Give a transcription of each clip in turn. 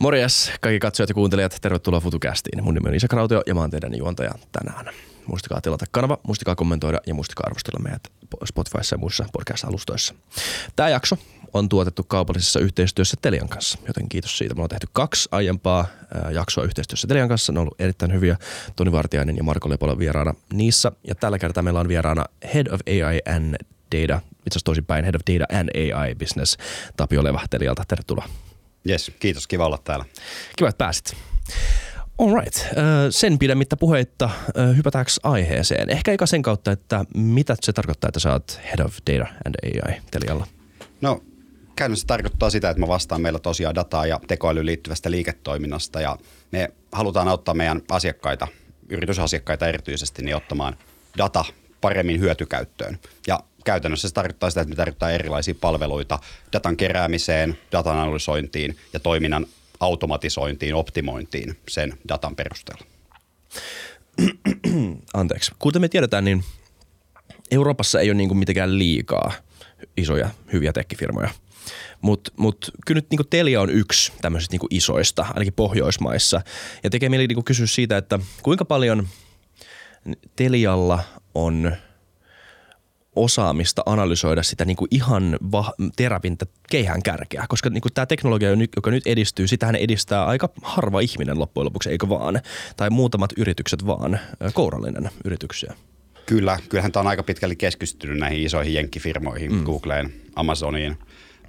Morjes kaikki katsojat ja kuuntelijat, tervetuloa FutuCastiin. Mun nimi on Isa Krautio ja mä oon teidän juontaja tänään. Muistakaa tilata kanava, muistakaa kommentoida ja muistakaa arvostella meidät Spotifyssa ja muissa podcast-alustoissa. Tämä jakso on tuotettu kaupallisessa yhteistyössä Telian kanssa, joten kiitos siitä. Me on tehty kaksi aiempaa jaksoa yhteistyössä Telian kanssa. Ne on ollut erittäin hyviä. Toni Vartiainen ja Marko Lepola vieraana niissä. Ja tällä kertaa meillä on vieraana Head of AI and Data, itse asiassa toisinpäin, Head of Data and AI Business, Tapio Telialta. Tervetuloa. Yes, kiitos. Kiva olla täällä. Kiva, että pääsit. All right. Sen pidemmittä puheitta hypätäänkö aiheeseen? Ehkä eka sen kautta, että mitä se tarkoittaa, että sä oot Head of Data and AI Telialla? No käytännössä tarkoittaa sitä, että mä vastaan meillä tosiaan dataa ja tekoälyyn liittyvästä liiketoiminnasta ja me halutaan auttaa meidän asiakkaita, yritysasiakkaita erityisesti, niin ottamaan data paremmin hyötykäyttöön. Ja käytännössä se tarkoittaa sitä, että me tarkoittaa erilaisia palveluita datan keräämiseen, datan analysointiin ja toiminnan automatisointiin, optimointiin sen datan perusteella. Anteeksi. Kuten me tiedetään, niin Euroopassa ei ole niin mitenkään liikaa isoja, hyviä tekkifirmoja. Mutta mut, kyllä nyt niin Telia on yksi tämmöisistä niin isoista, ainakin Pohjoismaissa. Ja tekee mieli niin kysyä siitä, että kuinka paljon Telialla on – osaamista analysoida sitä niin kuin ihan va- terävintä keihään kärkeä, koska niin kuin tämä teknologia, joka nyt edistyy, sitähän edistää aika harva ihminen loppujen lopuksi, eikö vaan? Tai muutamat yritykset vaan, kourallinen yrityksiä. Kyllä, kyllähän tämä on aika pitkälle keskistynyt näihin isoihin jenkkifirmoihin, mm. Googleen, Amazoniin,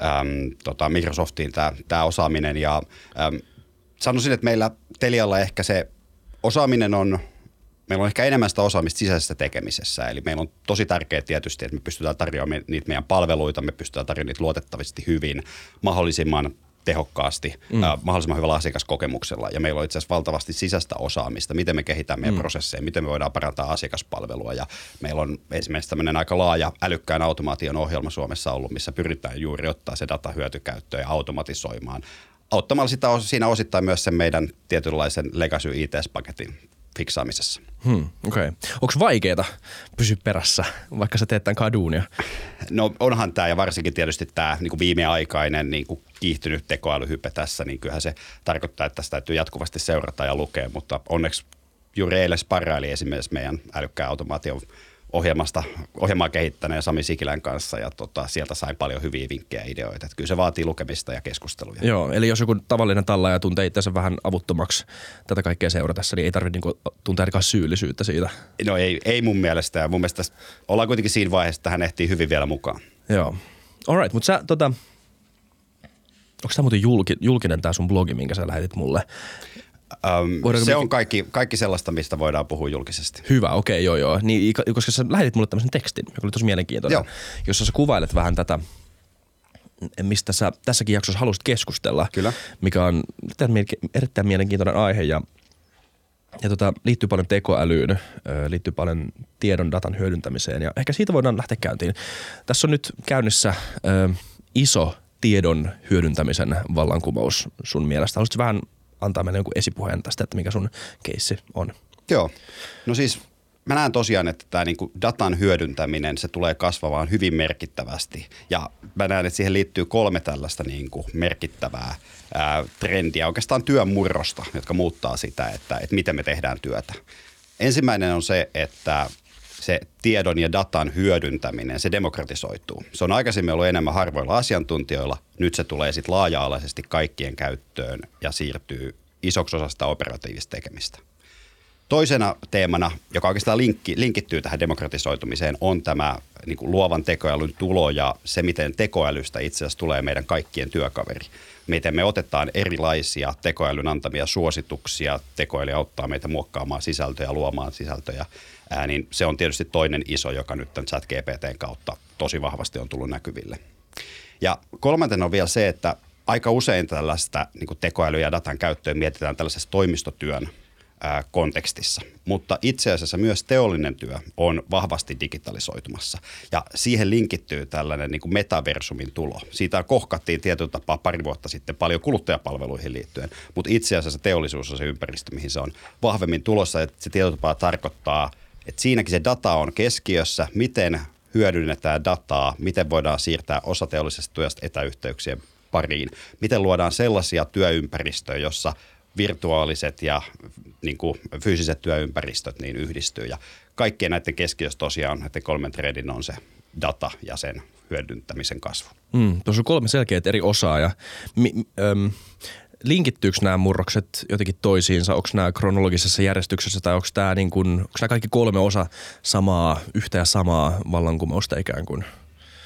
äm, tota Microsoftiin tämä, tämä osaaminen ja äm, sanoisin, että meillä Telialla ehkä se osaaminen on – meillä on ehkä enemmän sitä osaamista sisäisessä tekemisessä. Eli meillä on tosi tärkeää tietysti, että me pystytään tarjoamaan niitä meidän palveluita, me pystytään tarjoamaan niitä luotettavasti hyvin, mahdollisimman tehokkaasti, mm. äh, mahdollisimman hyvällä asiakaskokemuksella. Ja meillä on itse asiassa valtavasti sisäistä osaamista, miten me kehitämme meidän mm. prosesseja, miten me voidaan parantaa asiakaspalvelua. Ja meillä on esimerkiksi tämmöinen aika laaja älykkään automaation ohjelma Suomessa ollut, missä pyritään juuri ottaa se data hyötykäyttöön ja automatisoimaan auttamalla sitä siinä osittain myös sen meidän tietynlaisen legacy ITS-paketin fiksaamisessa. Hmm. Okay. Onko vaikeaa pysyä perässä, vaikka sä teet tämän kaduunia? No onhan tämä ja varsinkin tietysti tämä niin viimeaikainen niin kuin kiihtynyt tekoälyhype tässä, niin kyllähän se tarkoittaa, että tästä täytyy jatkuvasti seurata ja lukea, mutta onneksi juuri eilen sparraili esimerkiksi meidän älykkään automaation ohjelmasta, ohjelmaa kehittäneen Sami Sikilän kanssa ja tota, sieltä sain paljon hyviä vinkkejä ja ideoita. Että kyllä se vaatii lukemista ja keskusteluja. Joo, eli jos joku tavallinen tallaaja tuntee itseänsä vähän avuttomaksi tätä kaikkea seuratessa, niin ei tarvitse niinku tuntea ainakaan syyllisyyttä siitä. No ei, ei mun mielestä. Ja mun mielestä ollaan kuitenkin siinä vaiheessa, että hän ehtii hyvin vielä mukaan. Joo. Alright, mutta sä tota, onko tämä muuten julki, julkinen tämä sun blogi, minkä sä lähetit mulle? Um, se on kaikki, kaikki sellaista, mistä voidaan puhua julkisesti. Hyvä, okei, okay, joo joo. Niin, koska sä lähetit mulle tämmöisen tekstin, joka oli tosi mielenkiintoinen, joo. jossa sä kuvailet vähän tätä, mistä sä tässäkin jaksossa halusit keskustella. Kyllä. Mikä on erittäin mielenkiintoinen aihe ja, ja tota, liittyy paljon tekoälyyn, liittyy paljon tiedon datan hyödyntämiseen ja ehkä siitä voidaan lähteä käyntiin. Tässä on nyt käynnissä ö, iso tiedon hyödyntämisen vallankumous sun mielestä. Haluaisitko vähän antaa meille jonkun esipuheen tästä, että mikä sun keissi on. Joo. No siis mä näen tosiaan, että tämä niinku datan hyödyntäminen, se tulee kasvamaan hyvin merkittävästi. Ja mä näen, että siihen liittyy kolme tällaista niinku merkittävää ää, trendiä, oikeastaan työn murrosta, jotka muuttaa sitä, että, että miten me tehdään työtä. Ensimmäinen on se, että se tiedon ja datan hyödyntäminen, se demokratisoituu. Se on aikaisemmin ollut enemmän harvoilla asiantuntijoilla, nyt se tulee sitten laaja-alaisesti kaikkien käyttöön ja siirtyy isoksi osasta operatiivista tekemistä. Toisena teemana, joka oikeastaan linkki, linkittyy tähän demokratisoitumiseen, on tämä niin kuin luovan tekoälyn tulo ja se, miten tekoälystä itse asiassa tulee meidän kaikkien työkaveri. Miten me otetaan erilaisia tekoälyn antamia suosituksia, tekoäly auttaa meitä muokkaamaan sisältöjä, luomaan sisältöjä ää, niin se on tietysti toinen iso, joka nyt tämän chat GPTn kautta tosi vahvasti on tullut näkyville. Ja kolmantena on vielä se, että aika usein tällaista niin tekoäly- ja datan käyttöön mietitään tällaisessa toimistotyön ää, kontekstissa. Mutta itse asiassa myös teollinen työ on vahvasti digitalisoitumassa. Ja siihen linkittyy tällainen niin kuin metaversumin tulo. Siitä kohkattiin tietyllä tapaa pari vuotta sitten paljon kuluttajapalveluihin liittyen. Mutta itse asiassa teollisuus on se ympäristö, mihin se on vahvemmin tulossa. Että se tietyllä tapaa tarkoittaa – et siinäkin se data on keskiössä, miten hyödynnetään dataa, miten voidaan siirtää osa teollisesta työstä etäyhteyksien pariin. Miten luodaan sellaisia työympäristöjä, jossa virtuaaliset ja niin kuin fyysiset työympäristöt niin yhdistyy. Ja kaikkien näiden keskiössä tosiaan näiden kolmen trendin on se data ja sen hyödyntämisen kasvu. Mm, tuossa on kolme selkeät eri osaa ja mi, äm, linkittyykö nämä murrokset jotenkin toisiinsa? Onko nämä kronologisessa järjestyksessä tai onko tämä niin kuin, onko nämä kaikki kolme osa samaa, yhtä ja samaa vallankumousta ikään kuin?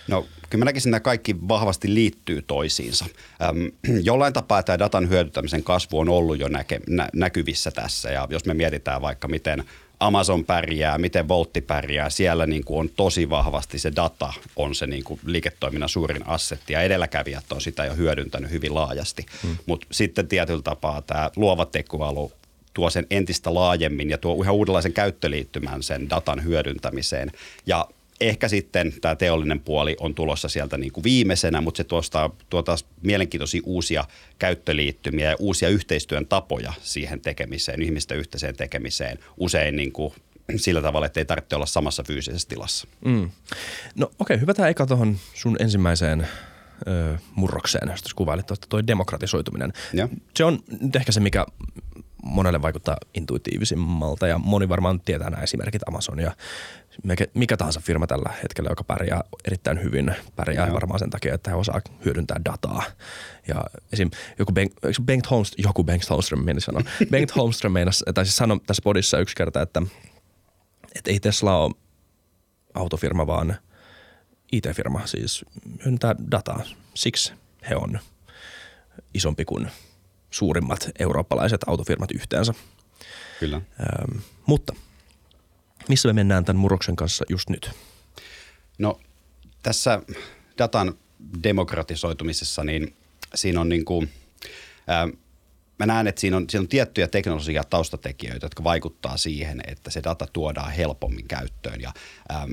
No kyllä mä näkisin, että nämä kaikki vahvasti liittyy toisiinsa. Öm, jollain tapaa tämä datan hyödyntämisen kasvu on ollut jo näke, nä, näkyvissä tässä ja jos me mietitään vaikka miten Amazon pärjää, miten Voltti pärjää, siellä niin kuin on tosi vahvasti se data on se niin kuin liiketoiminnan suurin assetti ja edelläkävijät on sitä jo hyödyntänyt hyvin laajasti. Hmm. Mutta sitten tietyllä tapaa tämä luova tekoäly tuo sen entistä laajemmin ja tuo ihan uudenlaisen käyttöliittymän sen datan hyödyntämiseen. Ja ehkä sitten tämä teollinen puoli on tulossa sieltä niin kuin viimeisenä, mutta se tuosta, tuo taas mielenkiintoisia uusia käyttöliittymiä ja uusia yhteistyön tapoja siihen tekemiseen, ihmisten yhteiseen tekemiseen. Usein niin kuin sillä tavalla, että ei tarvitse olla samassa fyysisessä tilassa. Mm. No okei, okay, hyvä tämä eka tuohon sun ensimmäiseen ö, murrokseen, jos kuvailit tuosta toi demokratisoituminen. Ja. Se on nyt ehkä se, mikä monelle vaikuttaa intuitiivisimmalta ja moni varmaan tietää nämä esimerkit Amazon ja mikä tahansa firma tällä hetkellä, joka pärjää erittäin hyvin, pärjää Joo. varmaan sen takia, että he osaa hyödyntää dataa. Ja esim. joku Bengt, Bengt Holmström, joku Bengt Holmström meni sanoa, Bengt Holmström meinas, tai siis sanoi tässä podissa yksi kerta, että, että ei Tesla ole autofirma, vaan IT-firma, siis hyödyntää dataa. Siksi he on isompi kuin suurimmat eurooppalaiset autofirmat yhteensä. Kyllä. Ähm, mutta missä me mennään tämän murroksen kanssa just nyt? No tässä datan demokratisoitumisessa, niin siinä on niin kuin, ää, mä näen, että siinä on, siinä on tiettyjä teknologisia taustatekijöitä, jotka vaikuttaa siihen, että se data tuodaan helpommin käyttöön. Ja ää,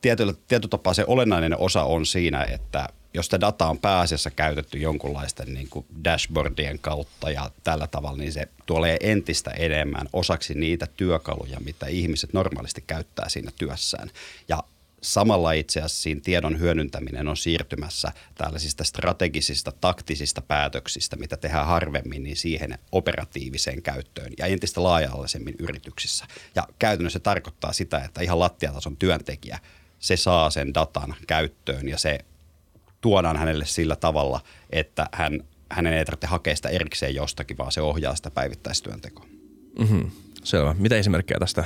tietyllä, tietyllä tapaa se olennainen osa on siinä, että jos sitä dataa on pääasiassa käytetty jonkunlaisten niin kuin dashboardien kautta ja tällä tavalla, niin se tulee entistä enemmän osaksi niitä työkaluja, mitä ihmiset normaalisti käyttää siinä työssään. Ja samalla itse asiassa siinä tiedon hyödyntäminen on siirtymässä tällaisista strategisista, taktisista päätöksistä, mitä tehdään harvemmin, niin siihen operatiiviseen käyttöön ja entistä laaja-alaisemmin yrityksissä. Ja käytännössä se tarkoittaa sitä, että ihan lattiatason työntekijä, se saa sen datan käyttöön ja se tuodaan hänelle sillä tavalla, että hän, hänen ei tarvitse hakea sitä erikseen jostakin, vaan se ohjaa sitä päivittäistyöntekoa. Mm-hmm. Selvä. Mitä esimerkkejä tästä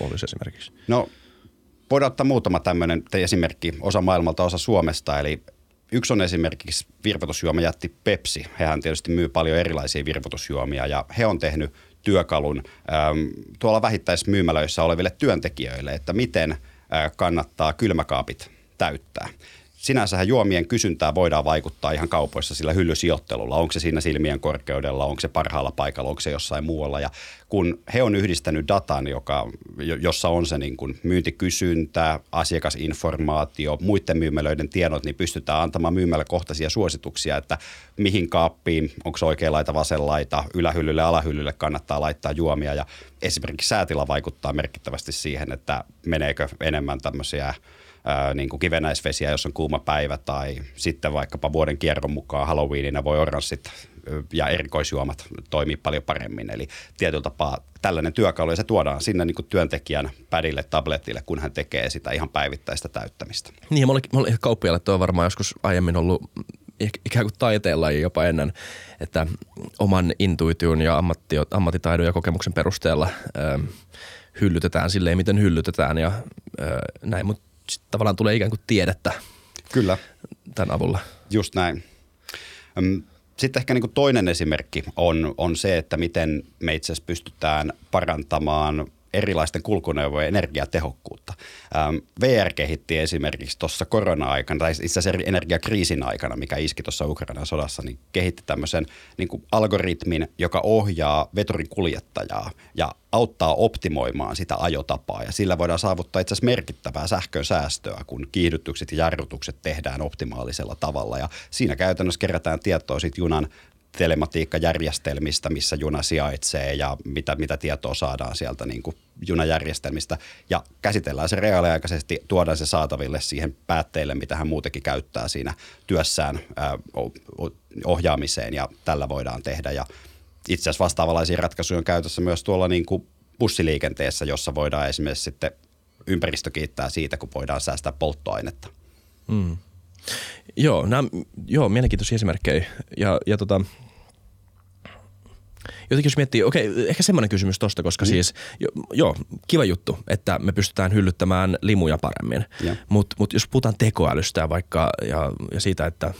olisi esimerkiksi? No voidaan ottaa muutama tämmöinen esimerkki, osa maailmalta, osa Suomesta. Eli yksi on esimerkiksi virvoitusjuomajätti Pepsi. Hehän tietysti myy paljon erilaisia virvoitusjuomia ja he on tehnyt työkalun äm, tuolla vähittäismyymälöissä oleville työntekijöille, että miten äh, kannattaa kylmäkaapit täyttää sinänsähän juomien kysyntää voidaan vaikuttaa ihan kaupoissa sillä hyllysijoittelulla. Onko se siinä silmien korkeudella, onko se parhaalla paikalla, onko se jossain muualla. Ja kun he on yhdistänyt datan, joka, jossa on se niin kuin myyntikysyntä, asiakasinformaatio, muiden myymälöiden tiedot, niin pystytään antamaan myymäläkohtaisia suosituksia, että mihin kaappiin, onko se oikea laita, vasen laita, ylähyllylle, alahyllylle kannattaa laittaa juomia. Ja esimerkiksi säätila vaikuttaa merkittävästi siihen, että meneekö enemmän tämmöisiä ää, niin kuin kivennäisvesiä, jos on kuuma päivä tai sitten vaikkapa vuoden kierron mukaan Halloweenina voi oranssit ja erikoisjuomat toimii paljon paremmin. Eli tietyllä tapaa tällainen työkalu ja se tuodaan sinne niin työntekijän pädille, tabletille, kun hän tekee sitä ihan päivittäistä täyttämistä. Niin mulla oli kauppialle tuo varmaan joskus aiemmin ollut ikään kuin taiteella jopa ennen, että oman intuition ja ammatti, ammattitaidon ja kokemuksen perusteella ö, hyllytetään silleen, miten hyllytetään ja ö, näin, mutta sit tavallaan tulee ikään kuin tiedettä Kyllä. tämän avulla. Just näin. Sitten ehkä niin kuin toinen esimerkki on, on se, että miten me itse asiassa pystytään parantamaan erilaisten kulkuneuvojen energiatehokkuutta. Ähm, VR kehitti esimerkiksi tuossa korona-aikana, tai itse asiassa energiakriisin aikana, mikä iski tuossa Ukrainan sodassa, niin kehitti tämmöisen niin kuin algoritmin, joka ohjaa veturin kuljettajaa ja auttaa optimoimaan sitä ajotapaa. Ja sillä voidaan saavuttaa itse asiassa merkittävää sähkön säästöä, kun kiihdytykset ja jarrutukset tehdään optimaalisella tavalla. Ja siinä käytännössä kerätään tietoa siitä junan telematiikkajärjestelmistä, missä juna sijaitsee ja mitä, mitä tietoa saadaan sieltä niin kuin junajärjestelmistä. Ja käsitellään se reaaliaikaisesti, tuodaan se saataville siihen päätteille, mitä hän muutenkin käyttää siinä työssään ää, ohjaamiseen ja tällä voidaan tehdä. Ja itse asiassa vastaavanlaisia ratkaisuja on käytössä myös tuolla niin kuin bussiliikenteessä, jossa voidaan esimerkiksi sitten ympäristö kiittää siitä, kun voidaan säästää polttoainetta. Mm. Joo, nämä, joo, mielenkiintoisia esimerkkejä. Ja, ja tota, jotenkin jos miettii, okei, ehkä semmoinen kysymys tosta, koska mm. siis, jo, joo, kiva juttu, että me pystytään hyllyttämään limuja paremmin. Mutta mut jos puhutaan tekoälystä vaikka ja, ja siitä, että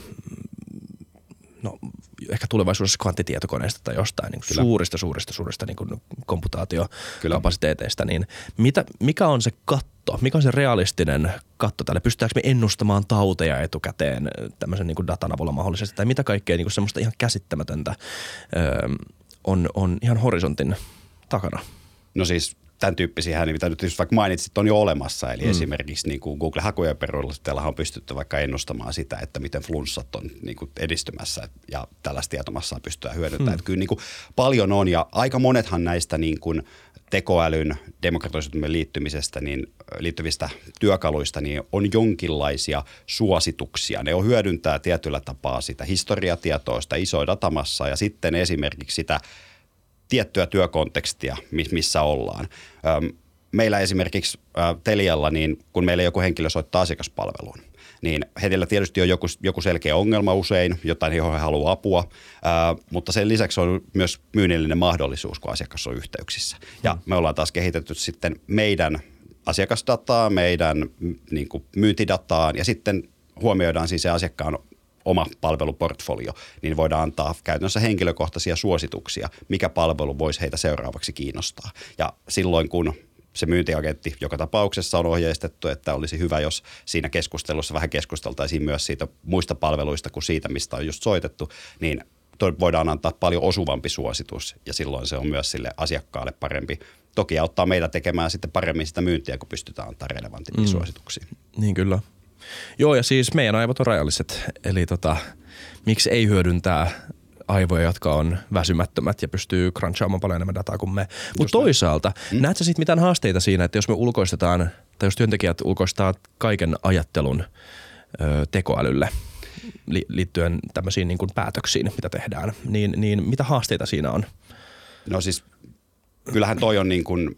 no ehkä tulevaisuudessa kvanttitietokoneista tai jostain niin kuin suurista, suurista, suurista niin komputaatiokapasiteeteista, niin mitä, mikä on se katto, mikä on se realistinen katto tälle? Pystytäänkö me ennustamaan tauteja etukäteen tämmöisen niin kuin datan avulla mahdollisesti, tai mitä kaikkea niin kuin semmoista ihan käsittämätöntä öö, on, on ihan horisontin takana? No siis tämän tyyppisiä, mitä nyt just vaikka mainitsit, on jo olemassa. Eli mm. esimerkiksi niin kuin Google-hakujen perusteella on pystytty vaikka ennustamaan sitä, että miten flunssat on niin kuin edistymässä ja tällaista tietomassaa pystytään hyödyntämään. Mm. Että kyllä niin kuin paljon on ja aika monethan näistä niin kuin tekoälyn demokratisoitumme liittymisestä, niin liittyvistä työkaluista, niin on jonkinlaisia suosituksia. Ne on hyödyntää tietyllä tapaa sitä historiatietoa, sitä isoa datamassaa ja sitten esimerkiksi sitä – tiettyä työkontekstia, missä ollaan. Meillä esimerkiksi Telialla, niin kun meillä joku henkilö soittaa asiakaspalveluun, niin heillä tietysti on joku, joku selkeä ongelma usein, jotain johon he haluaa apua, ää, mutta sen lisäksi on myös myynnillinen mahdollisuus, kun asiakas on yhteyksissä. Ja hmm. me ollaan taas kehitetty sitten meidän asiakasdataa, meidän niin kuin myyntidataan ja sitten huomioidaan siis se asiakkaan oma palveluportfolio, niin voidaan antaa käytännössä henkilökohtaisia suosituksia, mikä palvelu voisi heitä seuraavaksi kiinnostaa. Ja silloin kun se myyntiagentti joka tapauksessa on ohjeistettu, että olisi hyvä, jos siinä keskustelussa vähän keskusteltaisiin myös siitä muista palveluista kuin siitä, mistä on just soitettu, niin voidaan antaa paljon osuvampi suositus ja silloin se on myös sille asiakkaalle parempi. Toki auttaa meitä tekemään sitten paremmin sitä myyntiä, kun pystytään antaa relevantimpia mm. suosituksia. Niin kyllä. Joo, ja siis meidän aivot on rajalliset, eli tota, miksi ei hyödyntää aivoja, jotka on väsymättömät ja pystyy crunchaamaan paljon enemmän dataa kuin me. Mutta toisaalta, mm. näetkö sitten mitään haasteita siinä, että jos me ulkoistetaan, tai jos työntekijät ulkoistaa kaiken ajattelun ö, tekoälylle, li- liittyen tämmöisiin niin kuin päätöksiin, mitä tehdään, niin, niin mitä haasteita siinä on? No siis kyllähän toi on niin kuin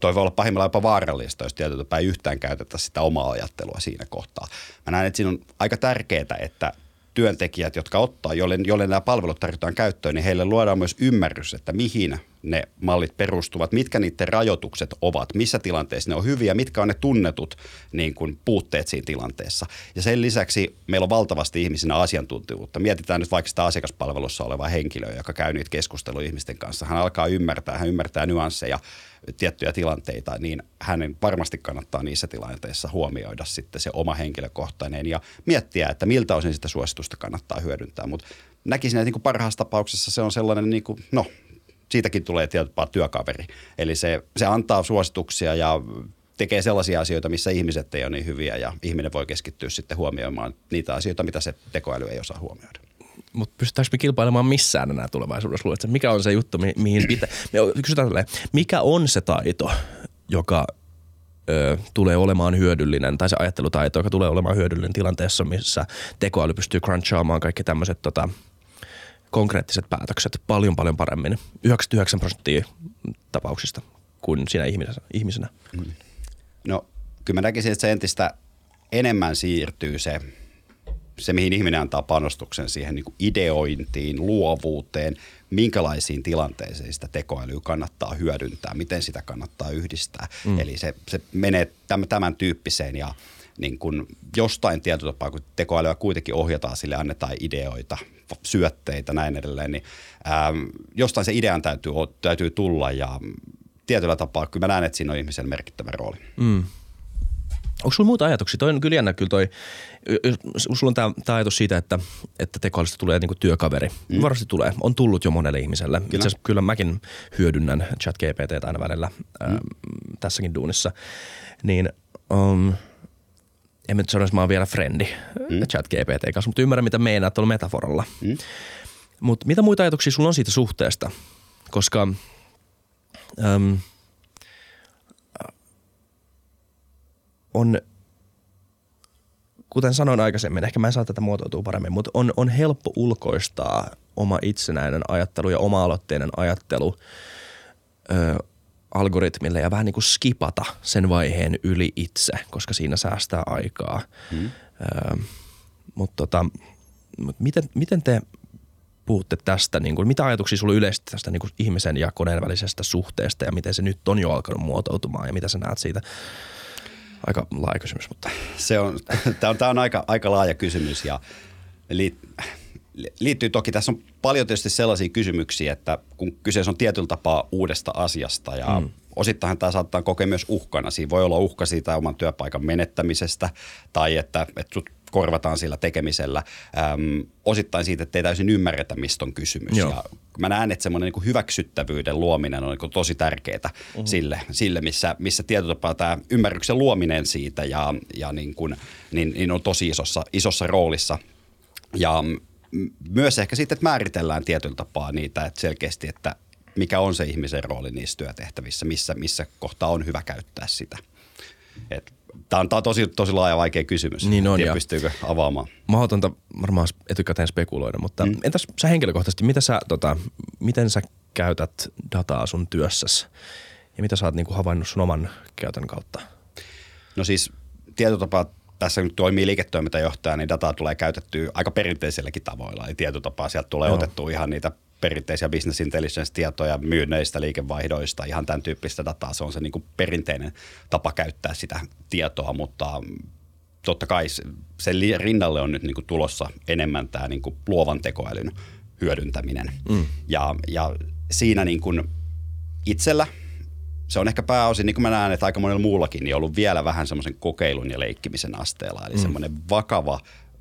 toi voi olla pahimmillaan jopa vaarallista, jos tietyllä ei yhtään käytetä sitä omaa ajattelua siinä kohtaa. Mä näen, että siinä on aika tärkeää, että työntekijät, jotka ottaa, jolle, jolle nämä palvelut tarjotaan käyttöön, niin heille luodaan myös ymmärrys, että mihin ne mallit perustuvat, mitkä niiden rajoitukset ovat, missä tilanteessa ne on hyviä, mitkä on ne tunnetut niin kuin, puutteet siinä tilanteessa. Ja sen lisäksi meillä on valtavasti ihmisinä asiantuntijuutta. Mietitään nyt vaikka sitä asiakaspalvelussa olevaa henkilöä, joka käy niitä keskusteluja ihmisten kanssa. Hän alkaa ymmärtää, hän ymmärtää nyansseja, tiettyjä tilanteita, niin hänen varmasti kannattaa niissä tilanteissa huomioida sitten se oma henkilökohtainen ja miettiä, että miltä osin sitä suositusta kannattaa hyödyntää. Mutta näkisin, että niin kuin parhaassa tapauksessa se on sellainen, niin kuin, no siitäkin tulee tietyllä työkaveri. Eli se, se antaa suosituksia ja tekee sellaisia asioita, missä ihmiset ei ole niin hyviä ja ihminen voi keskittyä sitten huomioimaan niitä asioita, mitä se tekoäly ei osaa huomioida. Mutta pystytäänkö me kilpailemaan missään enää tulevaisuudessa? Luuletko, mikä on se juttu, mi- mihin pitää? Me kysytään tälleen, mikä on se taito, joka ö, tulee olemaan hyödyllinen, tai se ajattelutaito, joka tulee olemaan hyödyllinen tilanteessa, missä tekoäly pystyy crunchaamaan kaikki tämmöiset tota, konkreettiset päätökset paljon paljon paremmin, 99 prosenttia tapauksista kuin sinä ihmisenä. ihmisenä. No kyllä mä näkisin, että se entistä enemmän siirtyy se, se mihin ihminen antaa panostuksen siihen niin kuin ideointiin, luovuuteen, minkälaisiin tilanteisiin sitä tekoälyä kannattaa hyödyntää, miten sitä kannattaa yhdistää. Mm. Eli se, se menee tämän, tämän tyyppiseen ja niin kuin jostain tietyllä tapaa, kun tekoälyä kuitenkin ohjataan, sille annetaan ideoita, syötteitä, näin edelleen, niin ähm, jostain se idean täytyy, täytyy tulla ja tietyllä tapaa kyllä mä näen, että siinä on ihmisen merkittävä rooli. Mm. Onko sulla muita ajatuksia? Toi on kyllä jännä kyllä toi, sulla on tämä ajatus siitä, että, että tekoälystä tulee niinku työkaveri. Mm. Varmasti tulee. On tullut jo monelle ihmiselle. Kyllä. Itse kyllä mäkin hyödynnän chat GPT aina välillä mm. ää, tässäkin duunissa. Niin um, en nyt sanoisi, että mä oon vielä frendi mm. chat GPT kanssa, mutta ymmärrän mitä meinaat tuolla metaforalla. Mm. Mutta mitä muita ajatuksia sulla on siitä suhteesta? Koska äm, on, kuten sanoin aikaisemmin, ehkä mä en saa tätä muotoitua paremmin, mutta on, on helppo ulkoistaa oma itsenäinen ajattelu ja oma-aloitteinen ajattelu ö, algoritmille ja vähän niin kuin skipata sen vaiheen yli itse, koska siinä säästää aikaa. Hmm. Ö, mutta tota, mut miten, miten te puhutte tästä, niin kuin, mitä ajatuksia sulla yleisesti tästä niin kuin ihmisen ja koneen välisestä suhteesta ja miten se nyt on jo alkanut muotoutumaan ja mitä sä näet siitä? Aika laaja kysymys, mutta. Se on, tämä on, tämä on aika, aika laaja kysymys ja liit, liittyy toki, tässä on paljon tietysti sellaisia kysymyksiä, että kun kyseessä on tietyllä tapaa uudesta asiasta ja mm. osittain tämä saattaa kokea myös uhkana. Siinä voi olla uhka siitä oman työpaikan menettämisestä tai että, että sut korvataan sillä tekemisellä. Äm, osittain siitä, että ei täysin ymmärretä, mistä on kysymys. Joo. Ja mä näen, että semmoinen niin hyväksyttävyyden luominen on niin tosi tärkeää mm-hmm. sille, sille, missä, missä tietotapaa tämä ymmärryksen luominen siitä ja, ja niin kuin, niin, niin on tosi isossa, isossa roolissa. Ja myös ehkä sitten, että määritellään tietyllä tapaa niitä, että selkeästi, että mikä on se ihmisen rooli niissä työtehtävissä, missä, missä kohtaa on hyvä käyttää sitä. Et Tämä on, tämä on tosi, tosi laaja vaikea kysymys. Niin on, Tiedä, pystyykö avaamaan. Mahdotonta varmaan etukäteen spekuloida, mutta mm. entäs sä henkilökohtaisesti, mitä sä, tota, miten sä käytät dataa sun työssäsi ja mitä sä oot niinku havainnut sun oman käytön kautta? No siis tietotapa tässä nyt toimii liiketoimintajohtaja, niin dataa tulee käytettyä aika perinteisilläkin tavoilla. Eli tietotapaa sieltä tulee Joo. otettua ihan niitä perinteisiä business intelligence-tietoja myynneistä, liikevaihdoista, ihan tämän tyyppistä dataa. Se on se niin kuin perinteinen tapa käyttää sitä tietoa, mutta totta kai sen rinnalle on nyt niin kuin tulossa enemmän tämä niin kuin luovan tekoälyn hyödyntäminen. Mm. Ja, ja siinä niin kuin itsellä se on ehkä pääosin, niin kuin mä näen, että aika monella muullakin, niin ollut vielä vähän semmoisen kokeilun ja leikkimisen asteella. Eli mm. semmoinen vakava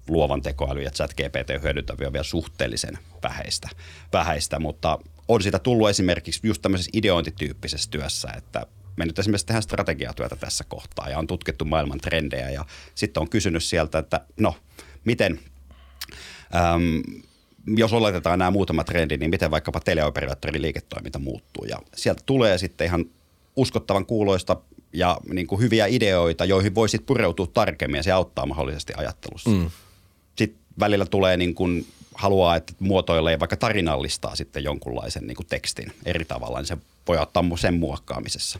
luovan tekoäly ja chat GPT hyödyntäviä on vielä suhteellisen vähäistä, vähäistä, mutta on sitä tullut esimerkiksi just tämmöisessä ideointityyppisessä työssä, että me nyt esimerkiksi tehdään strategiatyötä tässä kohtaa ja on tutkittu maailman trendejä ja sitten on kysynyt sieltä, että no, miten, äm, jos oletetaan nämä muutamat trendit, niin miten vaikkapa teleoperaattorin liiketoiminta muuttuu ja sieltä tulee sitten ihan uskottavan kuuloista ja niin kuin hyviä ideoita, joihin voisit pureutua tarkemmin ja se auttaa mahdollisesti ajattelussa. Mm välillä tulee niin kuin haluaa, että muotoilee vaikka tarinallistaa sitten jonkunlaisen niin kuin tekstin eri tavalla, niin se voi ottaa sen muokkaamisessa.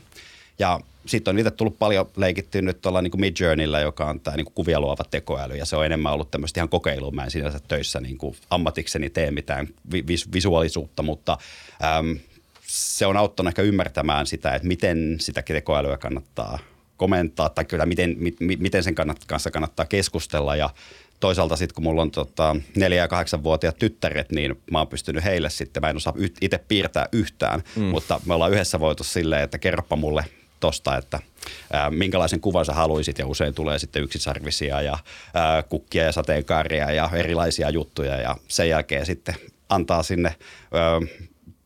Ja sitten on niitä tullut paljon leikittyä nyt tuolla niin Mid Journeyllä, joka on tämä niin kuvia luova tekoäly, ja se on enemmän ollut tämmöistä ihan kokeilua. Mä en sinänsä töissä niin kuin ammatikseni tee mitään vis- visuaalisuutta, mutta äm, se on auttanut ehkä ymmärtämään sitä, että miten sitä tekoälyä kannattaa komentaa, tai kyllä miten, mi, miten sen kannat, kanssa kannattaa keskustella, ja toisaalta sitten kun mulla on tota, neljä- ja kahdeksanvuotiaat tyttäret, niin mä oon pystynyt heille sitten, mä en osaa itse piirtää yhtään, mm. mutta me ollaan yhdessä voitu silleen, että kerropa mulle tosta, että ää, minkälaisen kuvan sä haluaisit ja usein tulee sitten yksisarvisia ja ää, kukkia ja sateenkaaria ja erilaisia juttuja ja sen jälkeen sitten antaa sinne ää,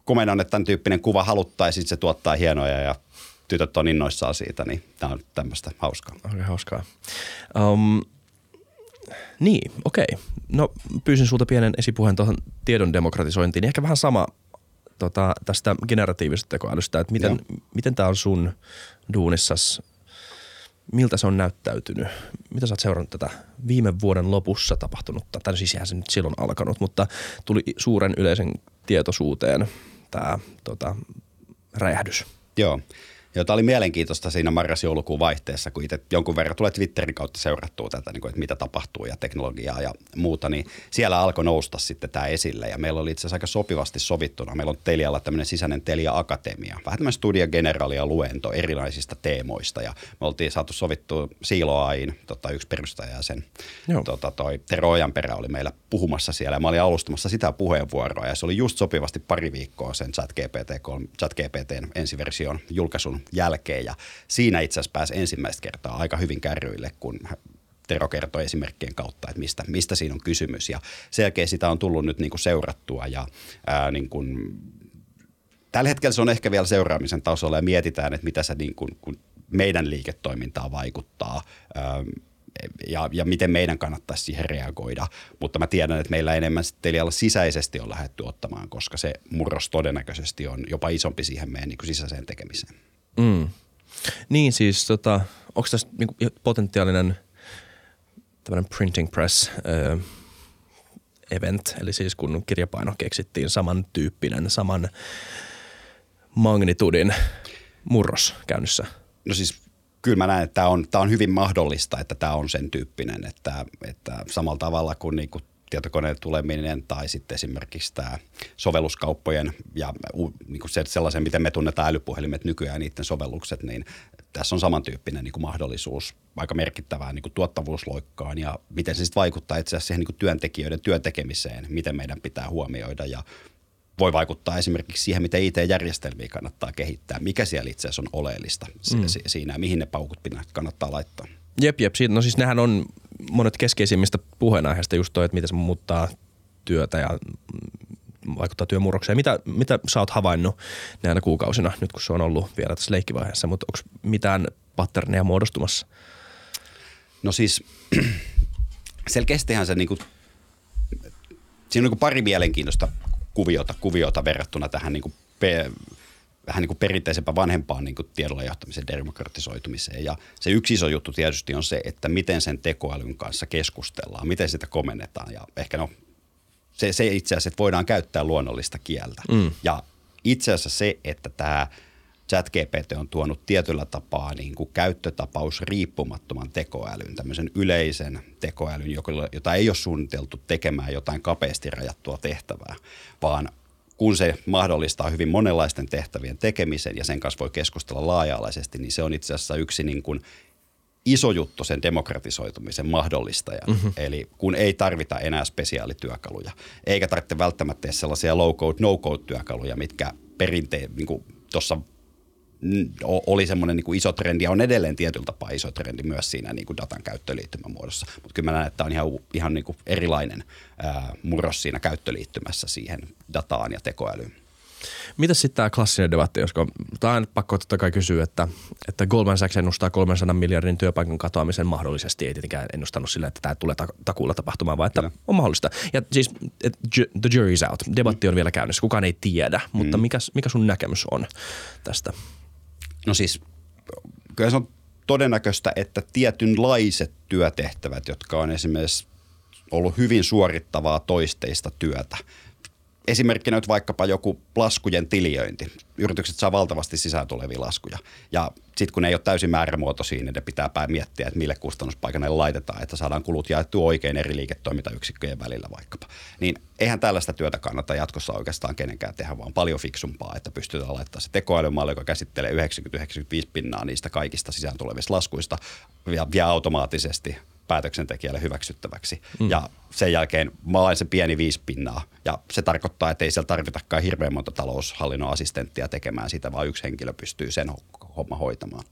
komennon, että tämän tyyppinen kuva haluttaisiin, se tuottaa hienoja ja tytöt on innoissaan siitä, niin tämä on tämmöistä hauskaa. Okay, hauskaa. Um, niin, okei. No pyysin sulta pienen esipuheen tuohon tiedon demokratisointiin. Ehkä vähän sama tota, tästä generatiivisesta tekoälystä, että miten, miten tämä on sun duunissas, miltä se on näyttäytynyt? Mitä sä oot seurannut tätä viime vuoden lopussa tapahtunutta? Tai siis se nyt silloin alkanut, mutta tuli suuren yleisen tietoisuuteen tämä tota, räjähdys. Joo. Joo, tämä oli mielenkiintoista siinä marras-joulukuun vaihteessa, kun itse jonkun verran tulee Twitterin kautta seurattua tätä, niin kuin, että mitä tapahtuu ja teknologiaa ja muuta, niin siellä alkoi nousta sitten tämä esille. Ja meillä oli itse asiassa aika sopivasti sovittuna. Meillä on Telialla tämmöinen sisäinen Telia Akatemia, vähän tämmöinen studia generaalia luento erilaisista teemoista. Ja me oltiin saatu sovittua Siiloain, tota, yksi perustaja ja sen tota, toi Tero Ojanperä oli meillä puhumassa siellä. Ja mä olin alustamassa sitä puheenvuoroa ja se oli just sopivasti pari viikkoa sen ChatGPT, ChatGPTn ensiversion julkaisun jälkeen ja siinä itse asiassa pääsi ensimmäistä kertaa aika hyvin kärryille, kun Tero kertoi esimerkkien kautta, että mistä, mistä siinä on kysymys ja sen jälkeen sitä on tullut nyt niin kuin seurattua ja ää, niin kuin, tällä hetkellä se on ehkä vielä seuraamisen tasolla ja mietitään, että mitä se niin kuin, kun meidän liiketoimintaa vaikuttaa. Ää, ja, ja miten meidän kannattaisi siihen reagoida. Mutta mä tiedän, että meillä enemmän Telialla sisäisesti on lähdetty ottamaan, koska se murros todennäköisesti on jopa isompi siihen meidän niin kuin sisäiseen tekemiseen. Mm. Niin siis, tota, onko tässä niinku potentiaalinen tämmöinen printing press äh, event, eli siis kun kirjapaino keksittiin samantyyppinen, saman magnitudin murros käynnissä? No siis kyllä mä näen, että tämä on, tämä on hyvin mahdollista, että tämä on sen tyyppinen, että, että samalla tavalla kuin, niin kuin tietokoneen tuleminen tai sitten esimerkiksi tämä sovelluskauppojen ja niin kuin sellaisen, miten me tunnetaan älypuhelimet nykyään niiden sovellukset, niin tässä on samantyyppinen niin kuin mahdollisuus aika merkittävään niin kuin tuottavuusloikkaan ja miten se sitten vaikuttaa itse asiassa siihen niin kuin työntekijöiden työntekemiseen, miten meidän pitää huomioida ja voi vaikuttaa esimerkiksi siihen, miten IT-järjestelmiä kannattaa kehittää, mikä siellä itse asiassa on oleellista mm. siinä, mihin ne paukut kannattaa laittaa. Jep, jep. No siis nehän on monet keskeisimmistä puheenaiheista just toi, että miten se muuttaa työtä ja vaikuttaa työmurrokseen. Mitä, mitä sä oot havainnut näinä kuukausina, nyt kun se on ollut vielä tässä leikkivaiheessa, mutta onko mitään patterneja muodostumassa? No siis selkeästihän se niinku, siinä on niinku pari mielenkiintoista kuviota, kuviota verrattuna tähän niinku pe, vähän niin kuin perinteisempään vanhempaan niin kuin tiedolla johtamisen demokratisoitumiseen. Ja se yksi iso juttu tietysti on se, että miten sen tekoälyn kanssa keskustellaan, miten sitä komennetaan. Ja ehkä no, se, se itse asiassa, että voidaan käyttää luonnollista kieltä. Mm. Ja itse asiassa se, että tämä ChatGPT on tuonut tietyllä tapaa niin kuin käyttötapaus riippumattoman tekoälyn, tämmöisen yleisen tekoälyn, jota ei ole suunniteltu tekemään jotain kapeasti rajattua tehtävää, vaan kun se mahdollistaa hyvin monenlaisten tehtävien tekemisen ja sen kanssa voi keskustella laaja-alaisesti, niin se on itse asiassa yksi niin kuin iso juttu sen demokratisoitumisen mahdollistaja. Mm-hmm. Eli kun ei tarvita enää spesiaalityökaluja, eikä tarvitse välttämättä sellaisia low-code, no-code-työkaluja, mitkä perinteen, niin tuossa oli semmoinen niin iso trendi ja on edelleen tietyllä tapaa iso trendi myös siinä niin kuin datan käyttöliittymän muodossa. Mutta kyllä mä näen, että on ihan, ihan niin kuin erilainen ää, murros siinä käyttöliittymässä siihen dataan ja tekoälyyn. Mitä sitten tämä klassinen debatti, koska tämä on pakko totta kai kysyä, että, että Goldman Sachs ennustaa 300 miljardin työpaikan katoamisen mahdollisesti. Ei tietenkään ennustanut sillä, että tämä tulee takuulla tapahtumaan, vaan että Kyllä. on mahdollista. Ja siis the jury's out. Debatti on vielä käynnissä. Kukaan ei tiedä, mutta mm. mikä, mikä sun näkemys on tästä? No siis kyllä se on todennäköistä, että tietynlaiset työtehtävät, jotka on esimerkiksi ollut hyvin suorittavaa toisteista työtä, esimerkkinä nyt vaikkapa joku laskujen tiliöinti. Yritykset saa valtavasti sisään tulevia laskuja. Ja sitten kun ne ei ole täysin määrämuotoisia, niin ne pitää päin miettiä, että mille kustannuspaikalle laitetaan, että saadaan kulut jaettua oikein eri liiketoimintayksikköjen välillä vaikkapa. Niin eihän tällaista työtä kannata jatkossa oikeastaan kenenkään tehdä, vaan paljon fiksumpaa, että pystytään laittamaan se tekoälymalli, joka käsittelee 90-95 pinnaa niistä kaikista sisään tulevista laskuista ja vie automaattisesti päätöksentekijälle hyväksyttäväksi. Mm. Ja sen jälkeen mä olen se pieni viisi pinnaa. Ja se tarkoittaa, että ei siellä tarvitakaan hirveän monta taloushallinnon asistenttia tekemään sitä, vaan yksi henkilö pystyy sen homma hoitamaan.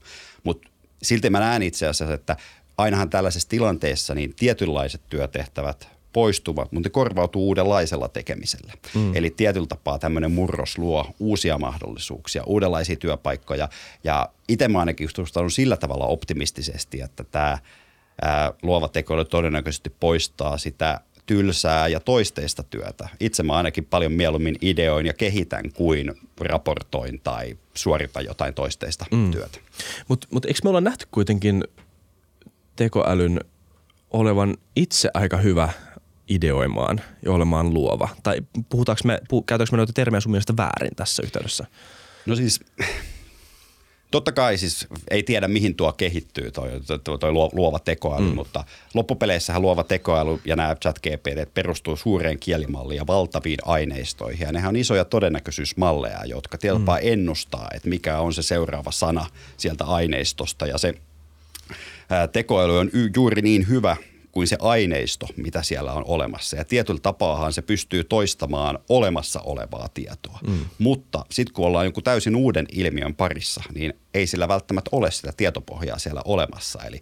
Mutta silti mä näen itse asiassa, että ainahan tällaisessa tilanteessa niin tietynlaiset työtehtävät poistuvat, mutta ne korvautuu uudenlaisella tekemisellä. Mm. Eli tietyllä tapaa tämmöinen murros luo uusia mahdollisuuksia, uudenlaisia työpaikkoja. Ja itse mä ainakin suhtaudun sillä tavalla optimistisesti, että tämä – ää, luova tekoäly todennäköisesti poistaa sitä tylsää ja toisteista työtä. Itse mä ainakin paljon mieluummin ideoin ja kehitän kuin raportoin tai suoritan jotain toisteista mm. työtä. Mutta mut eikö me olla nähty kuitenkin tekoälyn olevan itse aika hyvä ideoimaan ja olemaan luova? Tai puhutaanko me, puh, käytänkö me noita termejä sun mielestä väärin tässä yhteydessä? No siis Totta kai siis ei tiedä, mihin tuo kehittyy, toi, toi, toi luova tekoäly, mm. mutta loppupeleissähän luova tekoäly ja nämä chat GPT perustuu suureen kielimalliin ja valtaviin aineistoihin. Ja nehän on isoja todennäköisyysmalleja, jotka tietyllä mm. ennustaa, että mikä on se seuraava sana sieltä aineistosta. Ja se ää, tekoäly on y- juuri niin hyvä – kuin se aineisto, mitä siellä on olemassa. Ja tietyllä tapaahan se pystyy toistamaan olemassa olevaa tietoa. Mm. Mutta sitten kun ollaan jonkun täysin uuden ilmiön parissa, niin ei sillä välttämättä ole sitä tietopohjaa siellä olemassa. Eli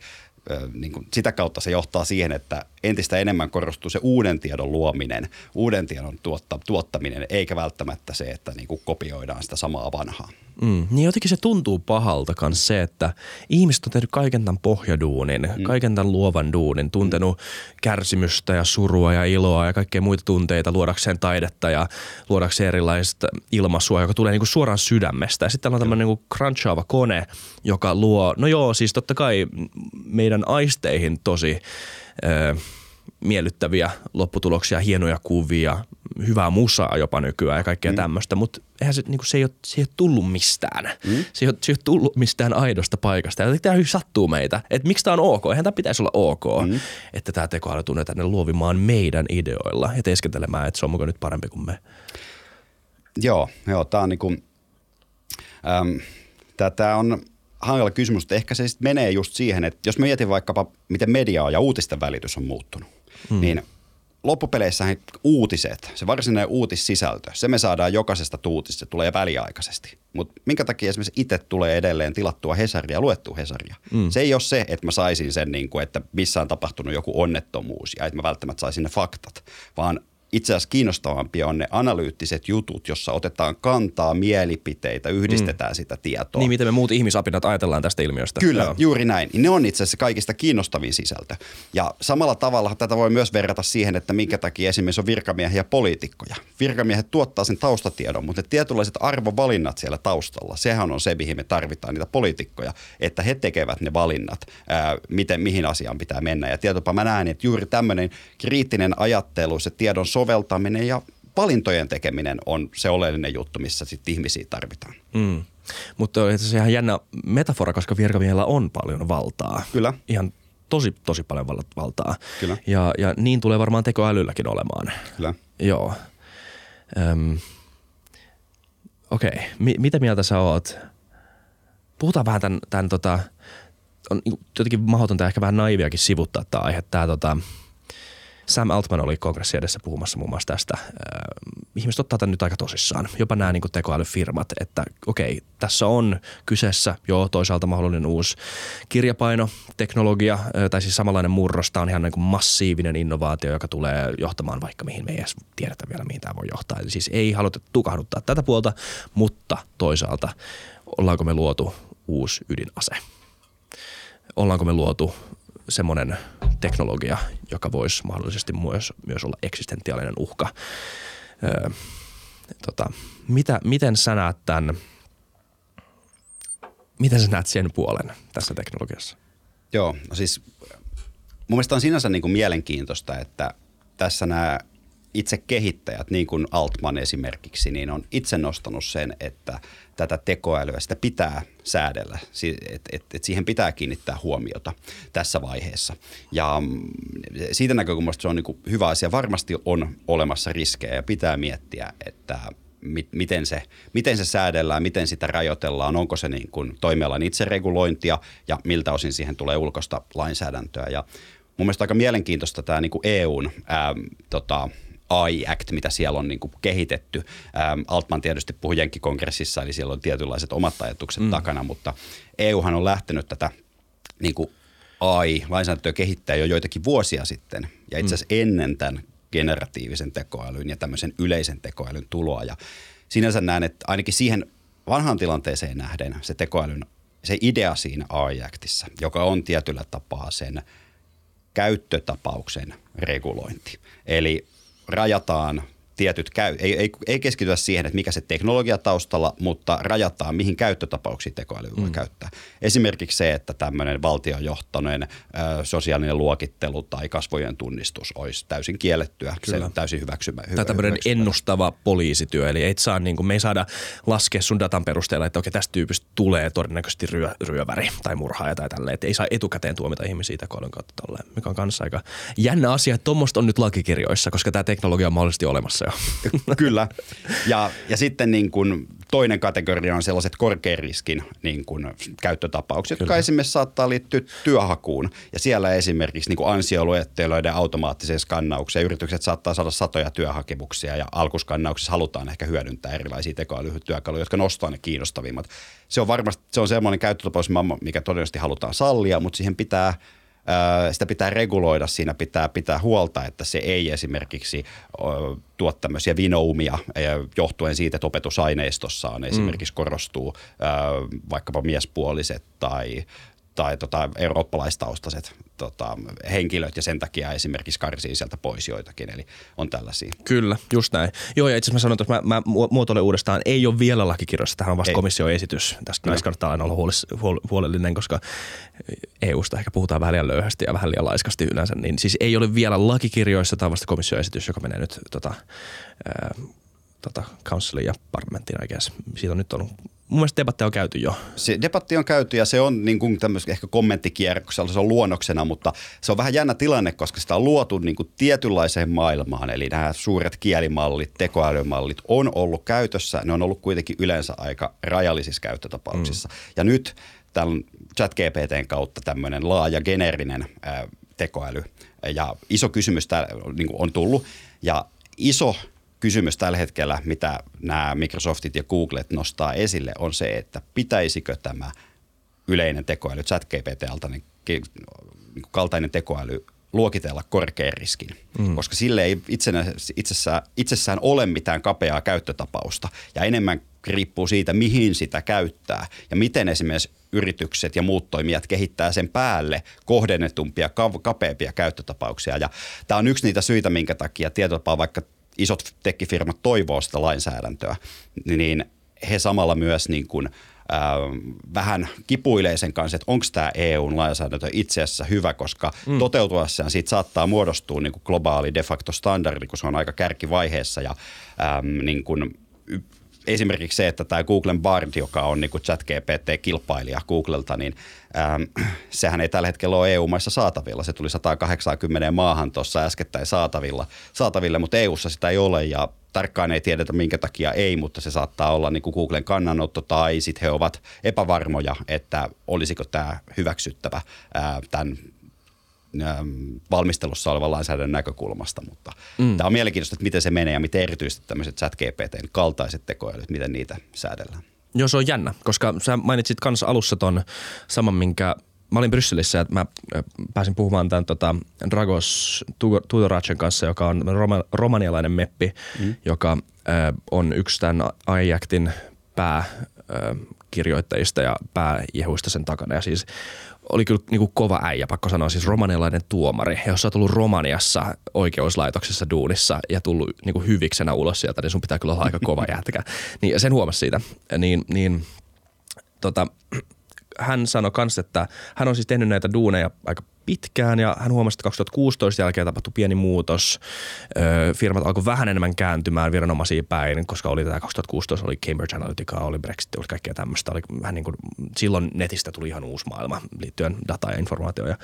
niin kuin sitä kautta se johtaa siihen, että entistä enemmän korostuu se uuden tiedon luominen, uuden tiedon tuotta, tuottaminen, eikä välttämättä se, että niin kuin kopioidaan sitä samaa vanhaa. Mm. Niin jotenkin se tuntuu pahalta kans se, että ihmiset on tehnyt kaiken tämän pohjaduunin, mm. kaiken tämän luovan duunin, tuntenut mm. kärsimystä ja surua ja iloa ja kaikkea muita tunteita luodakseen taidetta ja luodakseen erilaista ilmaisua, joka tulee niinku suoraan sydämestä. Ja sitten on tämmöinen niinku crunchaava kone, joka luo, no joo, siis totta kai meidän aisteihin tosi... Öö, miellyttäviä lopputuloksia, hienoja kuvia, hyvää musaa jopa nykyään ja kaikkea mm. tämmöistä, mutta eihän se, niin se, ei ole, se ei ole tullut mistään. Mm. Se, ei ole, se ei ole tullut mistään aidosta paikasta. Ja tämä sattuu meitä, että miksi tämä on ok. Eihän tämä pitäisi olla ok, mm. että tämä tekoäly tulee tänne luovimaan meidän ideoilla ja teeskentelemään, että se on mukaan nyt parempi kuin me. Joo, joo tämä on niin kuin, äm, tämä on hankala kysymys, että ehkä se sitten menee just siihen, että jos mietin vaikkapa, miten media ja uutisten välitys on muuttunut, hmm. niin loppupeleissä uutiset, se varsinainen uutissisältö, se me saadaan jokaisesta tuutista, se tulee väliaikaisesti. Mutta minkä takia esimerkiksi itse tulee edelleen tilattua Hesaria, luettua Hesaria? Mm. Se ei ole se, että mä saisin sen, niin kuin, että missä on tapahtunut joku onnettomuus ja että mä välttämättä saisin ne faktat, vaan itse asiassa kiinnostavampia on ne analyyttiset jutut, jossa otetaan kantaa, mielipiteitä, yhdistetään mm. sitä tietoa. Niin, miten me muut ihmisapinat ajatellaan tästä ilmiöstä. Kyllä, Joo. juuri näin. Ne on itse asiassa kaikista kiinnostavin sisältö. Ja samalla tavalla tätä voi myös verrata siihen, että minkä takia esimerkiksi on virkamiehiä ja poliitikkoja. Virkamiehet tuottaa sen taustatiedon, mutta tietynlaiset arvovalinnat siellä taustalla, sehän on se, mihin me tarvitaan niitä poliitikkoja, että he tekevät ne valinnat, ää, miten, mihin asiaan pitää mennä. Ja tietopa mä näen, että juuri tämmöinen kriittinen ajattelu, se tiedon so soveltaminen ja valintojen tekeminen on se oleellinen juttu, missä sitten ihmisiä tarvitaan. Mm. Mutta on se ihan jännä metafora, koska virkamiehellä on paljon valtaa. Kyllä. Ihan tosi, tosi paljon valtaa. Kyllä. Ja, ja niin tulee varmaan tekoälylläkin olemaan. Kyllä. Joo. Öm, Okei, okay. M- mitä mieltä sä oot? Puhutaan vähän tämän, tämän tota, on jotenkin mahdotonta ehkä vähän naiviakin sivuttaa tämä aihe. Tämä tota, Sam Altman oli kongressi edessä puhumassa muun muassa tästä. Äh, ihmiset ottaa tämän nyt aika tosissaan. Jopa nämä niin tekoälyfirmat, että okei, tässä on kyseessä jo toisaalta mahdollinen uusi kirjapaino, teknologia, äh, tai siis samanlainen murros. Tämä on ihan niin kuin massiivinen innovaatio, joka tulee johtamaan vaikka mihin me ei edes tiedetä vielä, mihin tämä voi johtaa. Eli siis ei haluta tukahduttaa tätä puolta, mutta toisaalta ollaanko me luotu uusi ydinase? Ollaanko me luotu semmoinen teknologia, joka voisi mahdollisesti myös, myös olla eksistentiaalinen uhka. Öö, tota, mitä, miten sä näet tämän, miten sä näet sen puolen tässä teknologiassa? Joo, no siis mun mielestä on sinänsä niin kuin mielenkiintoista, että tässä nämä itse kehittäjät, niin kuin Altman esimerkiksi, niin on itse nostanut sen, että tätä tekoälyä, sitä pitää säädellä, että et, et siihen pitää kiinnittää huomiota tässä vaiheessa. Ja mm, siitä näkökulmasta se on niin hyvä asia. Varmasti on olemassa riskejä ja pitää miettiä, että miten se, miten se säädellään, miten sitä rajoitellaan, onko se niin kuin toimialan itseregulointia ja miltä osin siihen tulee ulkoista lainsäädäntöä. Ja mun mielestä aika mielenkiintoista tämä niin kuin EUn ää, tota, AI Act, mitä siellä on niin kuin kehitetty. Ähm, Altman tietysti puhui Jenkkikongressissa, eli siellä on tietynlaiset omat ajatukset mm. takana, mutta EUhan on lähtenyt tätä niin kuin AI-lainsäädäntöä kehittää jo joitakin vuosia sitten, ja itse asiassa mm. ennen tämän generatiivisen tekoälyn ja tämmöisen yleisen tekoälyn tuloa. Ja sinänsä näen, että ainakin siihen vanhaan tilanteeseen nähden se tekoälyn, se idea siinä AI-actissa, joka on tietyllä tapaa sen käyttötapauksen regulointi. Eli rajataan tietyt käy, ei, ei, ei keskitytä siihen, että mikä se teknologia taustalla, mutta rajataan, mihin käyttötapauksia tekoäly voi mm. käyttää. Esimerkiksi se, että tämmöinen valtiojohtoinen ö, sosiaalinen luokittelu tai kasvojen tunnistus olisi täysin kiellettyä, Kyllä. se täysin hyväksymä. Tai tämmöinen ennustava poliisityö, eli ei saa, niin kuin, me ei saada laskea sun datan perusteella, että okei, tästä tyypistä tulee todennäköisesti ryö, ryöväri tai murhaaja tai tälleen, että ei saa etukäteen tuomita ihmisiä tekoälyn kautta tolleen, mikä on kanssa aika jännä asia, että tuommoista on nyt lakikirjoissa, koska tämä teknologia on mahdollisesti olemassa jo. Kyllä. Ja, ja sitten niin kuin toinen kategoria on sellaiset korkean riskin niin kuin käyttötapaukset, Kyllä. jotka esimerkiksi saattaa liittyä työhakuun. Ja siellä esimerkiksi niin ansioluetteloiden automaattiseen skannaukseen yritykset saattaa saada satoja työhakemuksia ja alkuskannauksessa halutaan ehkä hyödyntää erilaisia tekoälytyökaluja, jotka nostaa ne kiinnostavimmat. Se on varmasti se on semmoinen käyttötapaus, mikä todennäköisesti halutaan sallia, mutta siihen pitää sitä pitää reguloida, siinä pitää pitää huolta, että se ei esimerkiksi tuo tämmöisiä vinoumia johtuen siitä, että opetusaineistossaan esimerkiksi korostuu vaikkapa miespuoliset tai tai tota, eurooppalaistaustaiset tota, henkilöt ja sen takia esimerkiksi karsii sieltä pois joitakin, eli on tällaisia. Kyllä, just näin. Joo, ja itse asiassa mä sanon, että mä, mä muotoilen uudestaan, ei ole vielä lakikirjoissa, tähän on vasta komission esitys. Tästä näissä kannattaa aina olla huolis, huol, huolellinen, koska EUsta ehkä puhutaan vähän liian löyhästi ja vähän liian laiskasti yleensä, niin siis ei ole vielä lakikirjoissa, tämä on vasta komission esitys, joka menee nyt tota, ää, tota, councilin ja parlamenttiin oikeassa. Siitä on nyt ollut mun mielestä debattia on käyty jo. Se debatti on käyty ja se on niin kuin ehkä kommenttikierroksella, se on luonnoksena, mutta se on vähän jännä tilanne, koska sitä on luotu niin kuin tietynlaiseen maailmaan. Eli nämä suuret kielimallit, tekoälymallit on ollut käytössä, ne on ollut kuitenkin yleensä aika rajallisissa käyttötapauksissa. Mm. Ja nyt tämän chat GPTn kautta tämmöinen laaja geneerinen ää, tekoäly ja iso kysymys tää, niin on tullut ja iso kysymys tällä hetkellä, mitä nämä Microsoftit ja Googlet nostaa esille, on se, että pitäisikö tämä yleinen tekoäly, ChatGPT-altainen niin kaltainen tekoäly luokitella korkean riskin, mm. koska sille ei itsessään, itsessään ole mitään kapeaa käyttötapausta ja enemmän riippuu siitä, mihin sitä käyttää ja miten esimerkiksi yritykset ja muut toimijat kehittää sen päälle kohdennetumpia, kapeampia käyttötapauksia. Ja tämä on yksi niitä syitä, minkä takia tietotapaa vaikka isot tekkifirmat toivoo sitä lainsäädäntöä, niin he samalla myös niin kuin, äh, vähän kipuilee sen kanssa, että onko tämä EUn lainsäädäntö itse asiassa hyvä, koska mm. toteutuessaan siitä saattaa muodostua niin kuin globaali de facto standardi, kun se on aika kärkivaiheessa ja ähm, niin kuin, esimerkiksi se, että tämä Googlen Bard, joka on niin chat-GPT-kilpailija Googlelta, niin ähm, sehän ei tällä hetkellä ole EU-maissa saatavilla. Se tuli 180 maahan tuossa äskettäin saatavilla, saatavilla, mutta EU-ssa sitä ei ole ja tarkkaan ei tiedetä minkä takia ei, mutta se saattaa olla niin kuin Googlen kannanotto tai sitten he ovat epävarmoja, että olisiko tämä hyväksyttävä ää, tämän valmistelussa olevan lainsäädännön näkökulmasta, mutta mm. tämä on mielenkiintoista, että miten se menee ja miten erityisesti tämmöiset chat GPTn kaltaiset tekoälyt, miten niitä säädellään. Joo, se on jännä, koska sä mainitsit kanssa alussa ton saman, minkä mä olin Brysselissä ja mä pääsin puhumaan tämän tota, Dragos Tudoracen kanssa, joka on roma, romanialainen meppi, mm. joka äh, on yksi tämän IACTin pääkirjoittajista ja pääjehuista sen takana. Ja siis oli kyllä niin kuin kova äijä, pakko sanoa, siis romanialainen tuomari. Ja jos sä oot ollut Romaniassa oikeuslaitoksessa duunissa ja tullut niin kuin hyviksenä ulos sieltä, niin sun pitää kyllä olla aika kova jätkä. Niin sen huomasi siitä. Niin, niin tota, hän sanoi myös, että hän on siis tehnyt näitä duuneja aika pitkään ja hän huomasi, että 2016 jälkeen tapahtui pieni muutos. Öö, firmat alkoi vähän enemmän kääntymään viranomaisiin päin, koska oli tätä 2016 oli Cambridge Analytica, oli Brexit, oli kaikkea tämmöistä. Oli vähän niin kuin, silloin netistä tuli ihan uusi maailma liittyen data ja informaatioon. Ja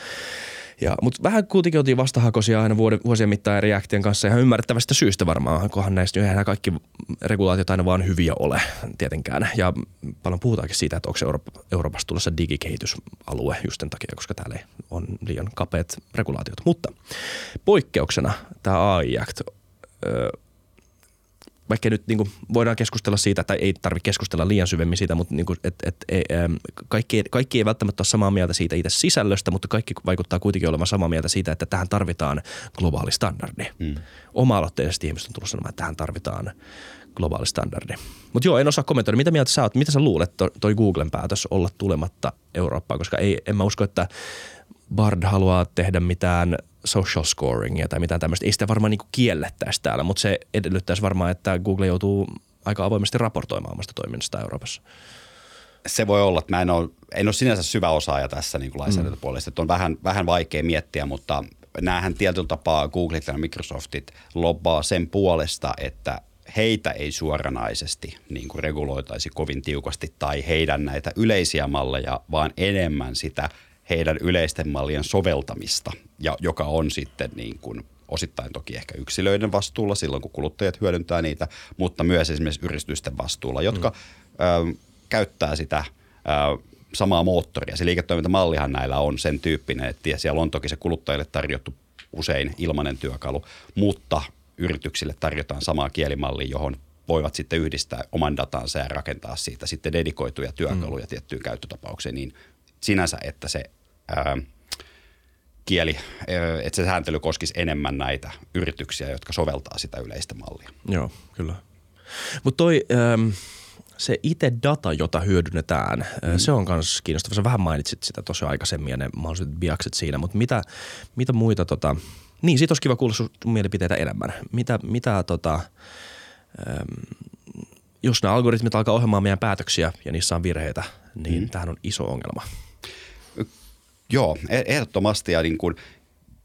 ja, mutta vähän kuitenkin oltiin vastahakoisia aina vuoden, vuosien mittaan Reactien kanssa ihan ymmärrettävästä syystä varmaan, kohan näistä eihän kaikki regulaatiot aina vaan hyviä ole tietenkään. Ja paljon puhutaankin siitä, että onko Eurooppa, Euroopassa tulossa digikehitysalue just sen takia, koska täällä on liian kapeat regulaatiot. Mutta poikkeuksena tämä AI Act vaikka nyt niin kuin, voidaan keskustella siitä, tai ei tarvitse keskustella liian syvemmin siitä, mutta niin kuin, et, et, et, kaikki, kaikki ei välttämättä ole samaa mieltä siitä itse sisällöstä, mutta kaikki vaikuttaa kuitenkin olevan samaa mieltä siitä, että tähän tarvitaan globaali standardi. Mm. Oma-aloitteisesti ihmiset on tullut sanomaan, että tähän tarvitaan globaali standardi. Mutta joo, en osaa kommentoida. Mitä mieltä sä oot? Mitä sä luulet toi Googlen päätös olla tulematta Eurooppaan? Koska ei, en mä usko, että Bard haluaa tehdä mitään social scoringia tai mitään tämmöistä. Ei sitä varmaan niin kiellettäisi täällä, mutta se edellyttäisi varmaan, että Google joutuu aika avoimesti raportoimaan omasta toiminnasta Euroopassa. Se voi olla, että mä en ole, en ole sinänsä syvä osaaja tässä niin lainsäädäntöpuolesta, että on vähän, vähän vaikea miettiä, mutta näähän tietyllä tapaa Googlet ja Microsoftit lobbaa sen puolesta, että heitä ei suoranaisesti niin kuin reguloitaisi kovin tiukasti tai heidän näitä yleisiä malleja, vaan enemmän sitä – heidän yleisten mallien soveltamista, ja joka on sitten niin kuin osittain toki ehkä yksilöiden vastuulla silloin, kun kuluttajat hyödyntää niitä, mutta myös esimerkiksi yritysten vastuulla, jotka mm. ö, käyttää sitä ö, samaa moottoria. Se liiketoimintamallihan näillä on sen tyyppinen, että siellä on toki se kuluttajille tarjottu usein ilmainen työkalu, mutta yrityksille tarjotaan samaa kielimallia, johon voivat sitten yhdistää oman datansa ja rakentaa siitä sitten dedikoituja työkaluja mm. tiettyyn käyttötapaukseen niin sinänsä, että se ää, kieli, että se sääntely koskisi enemmän näitä yrityksiä, jotka soveltaa sitä yleistä mallia. Joo, kyllä. Mutta toi, ähm, se itse data, jota hyödynnetään, mm. se on myös kiinnostava. Sä vähän mainitsit sitä tosi aikaisemmin ja ne mahdolliset biakset siinä, mutta mitä, mitä muita tota, niin siitä olisi kiva kuulla sun mielipiteitä enemmän. Mitä, mitä tota, ähm, jos nämä algoritmit alkaa ohjelmaa meidän päätöksiä ja niissä on virheitä, niin mm. tähän on iso ongelma. Joo, e- ehdottomasti ja niin kuin,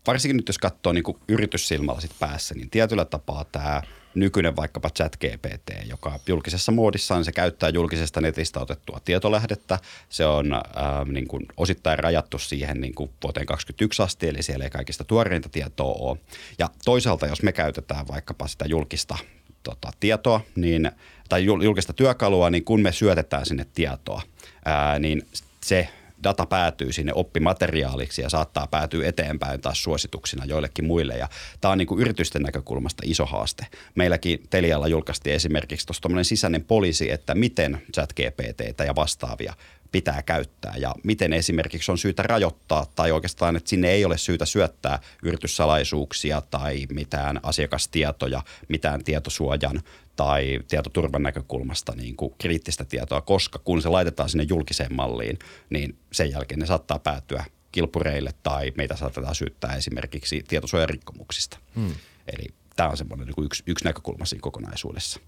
varsinkin nyt jos katsoo niin kuin yrityssilmällä sit päässä, niin tietyllä tapaa tämä nykyinen vaikkapa chat GPT, joka julkisessa muodissaan se käyttää julkisesta netistä otettua tietolähdettä. Se on äh, niin kuin osittain rajattu siihen niin kuin vuoteen 2021 asti, eli siellä ei kaikista tuoreinta tietoa ole. Ja toisaalta, jos me käytetään vaikkapa sitä julkista tota, tietoa, niin, tai julkista työkalua, niin kun me syötetään sinne tietoa, ää, niin se data päätyy sinne oppimateriaaliksi ja saattaa päätyä eteenpäin taas suosituksina joillekin muille. Ja tämä on niin kuin yritysten näkökulmasta iso haaste. Meilläkin Telialla julkaistiin esimerkiksi tuossa sisäinen poliisi, että miten chat GPT ja vastaavia pitää käyttää ja miten esimerkiksi on syytä rajoittaa tai oikeastaan, että sinne ei ole syytä syöttää yrityssalaisuuksia tai mitään asiakastietoja, mitään tietosuojan tai tietoturvan näkökulmasta niin kuin kriittistä tietoa, koska kun se laitetaan sinne julkiseen malliin, niin sen jälkeen ne saattaa päätyä kilpureille tai meitä saatetaan syyttää esimerkiksi tietosuojarikkomuksista. Hmm. Eli tämä on semmoinen niin yksi, yksi näkökulma siinä kokonaisuudessa.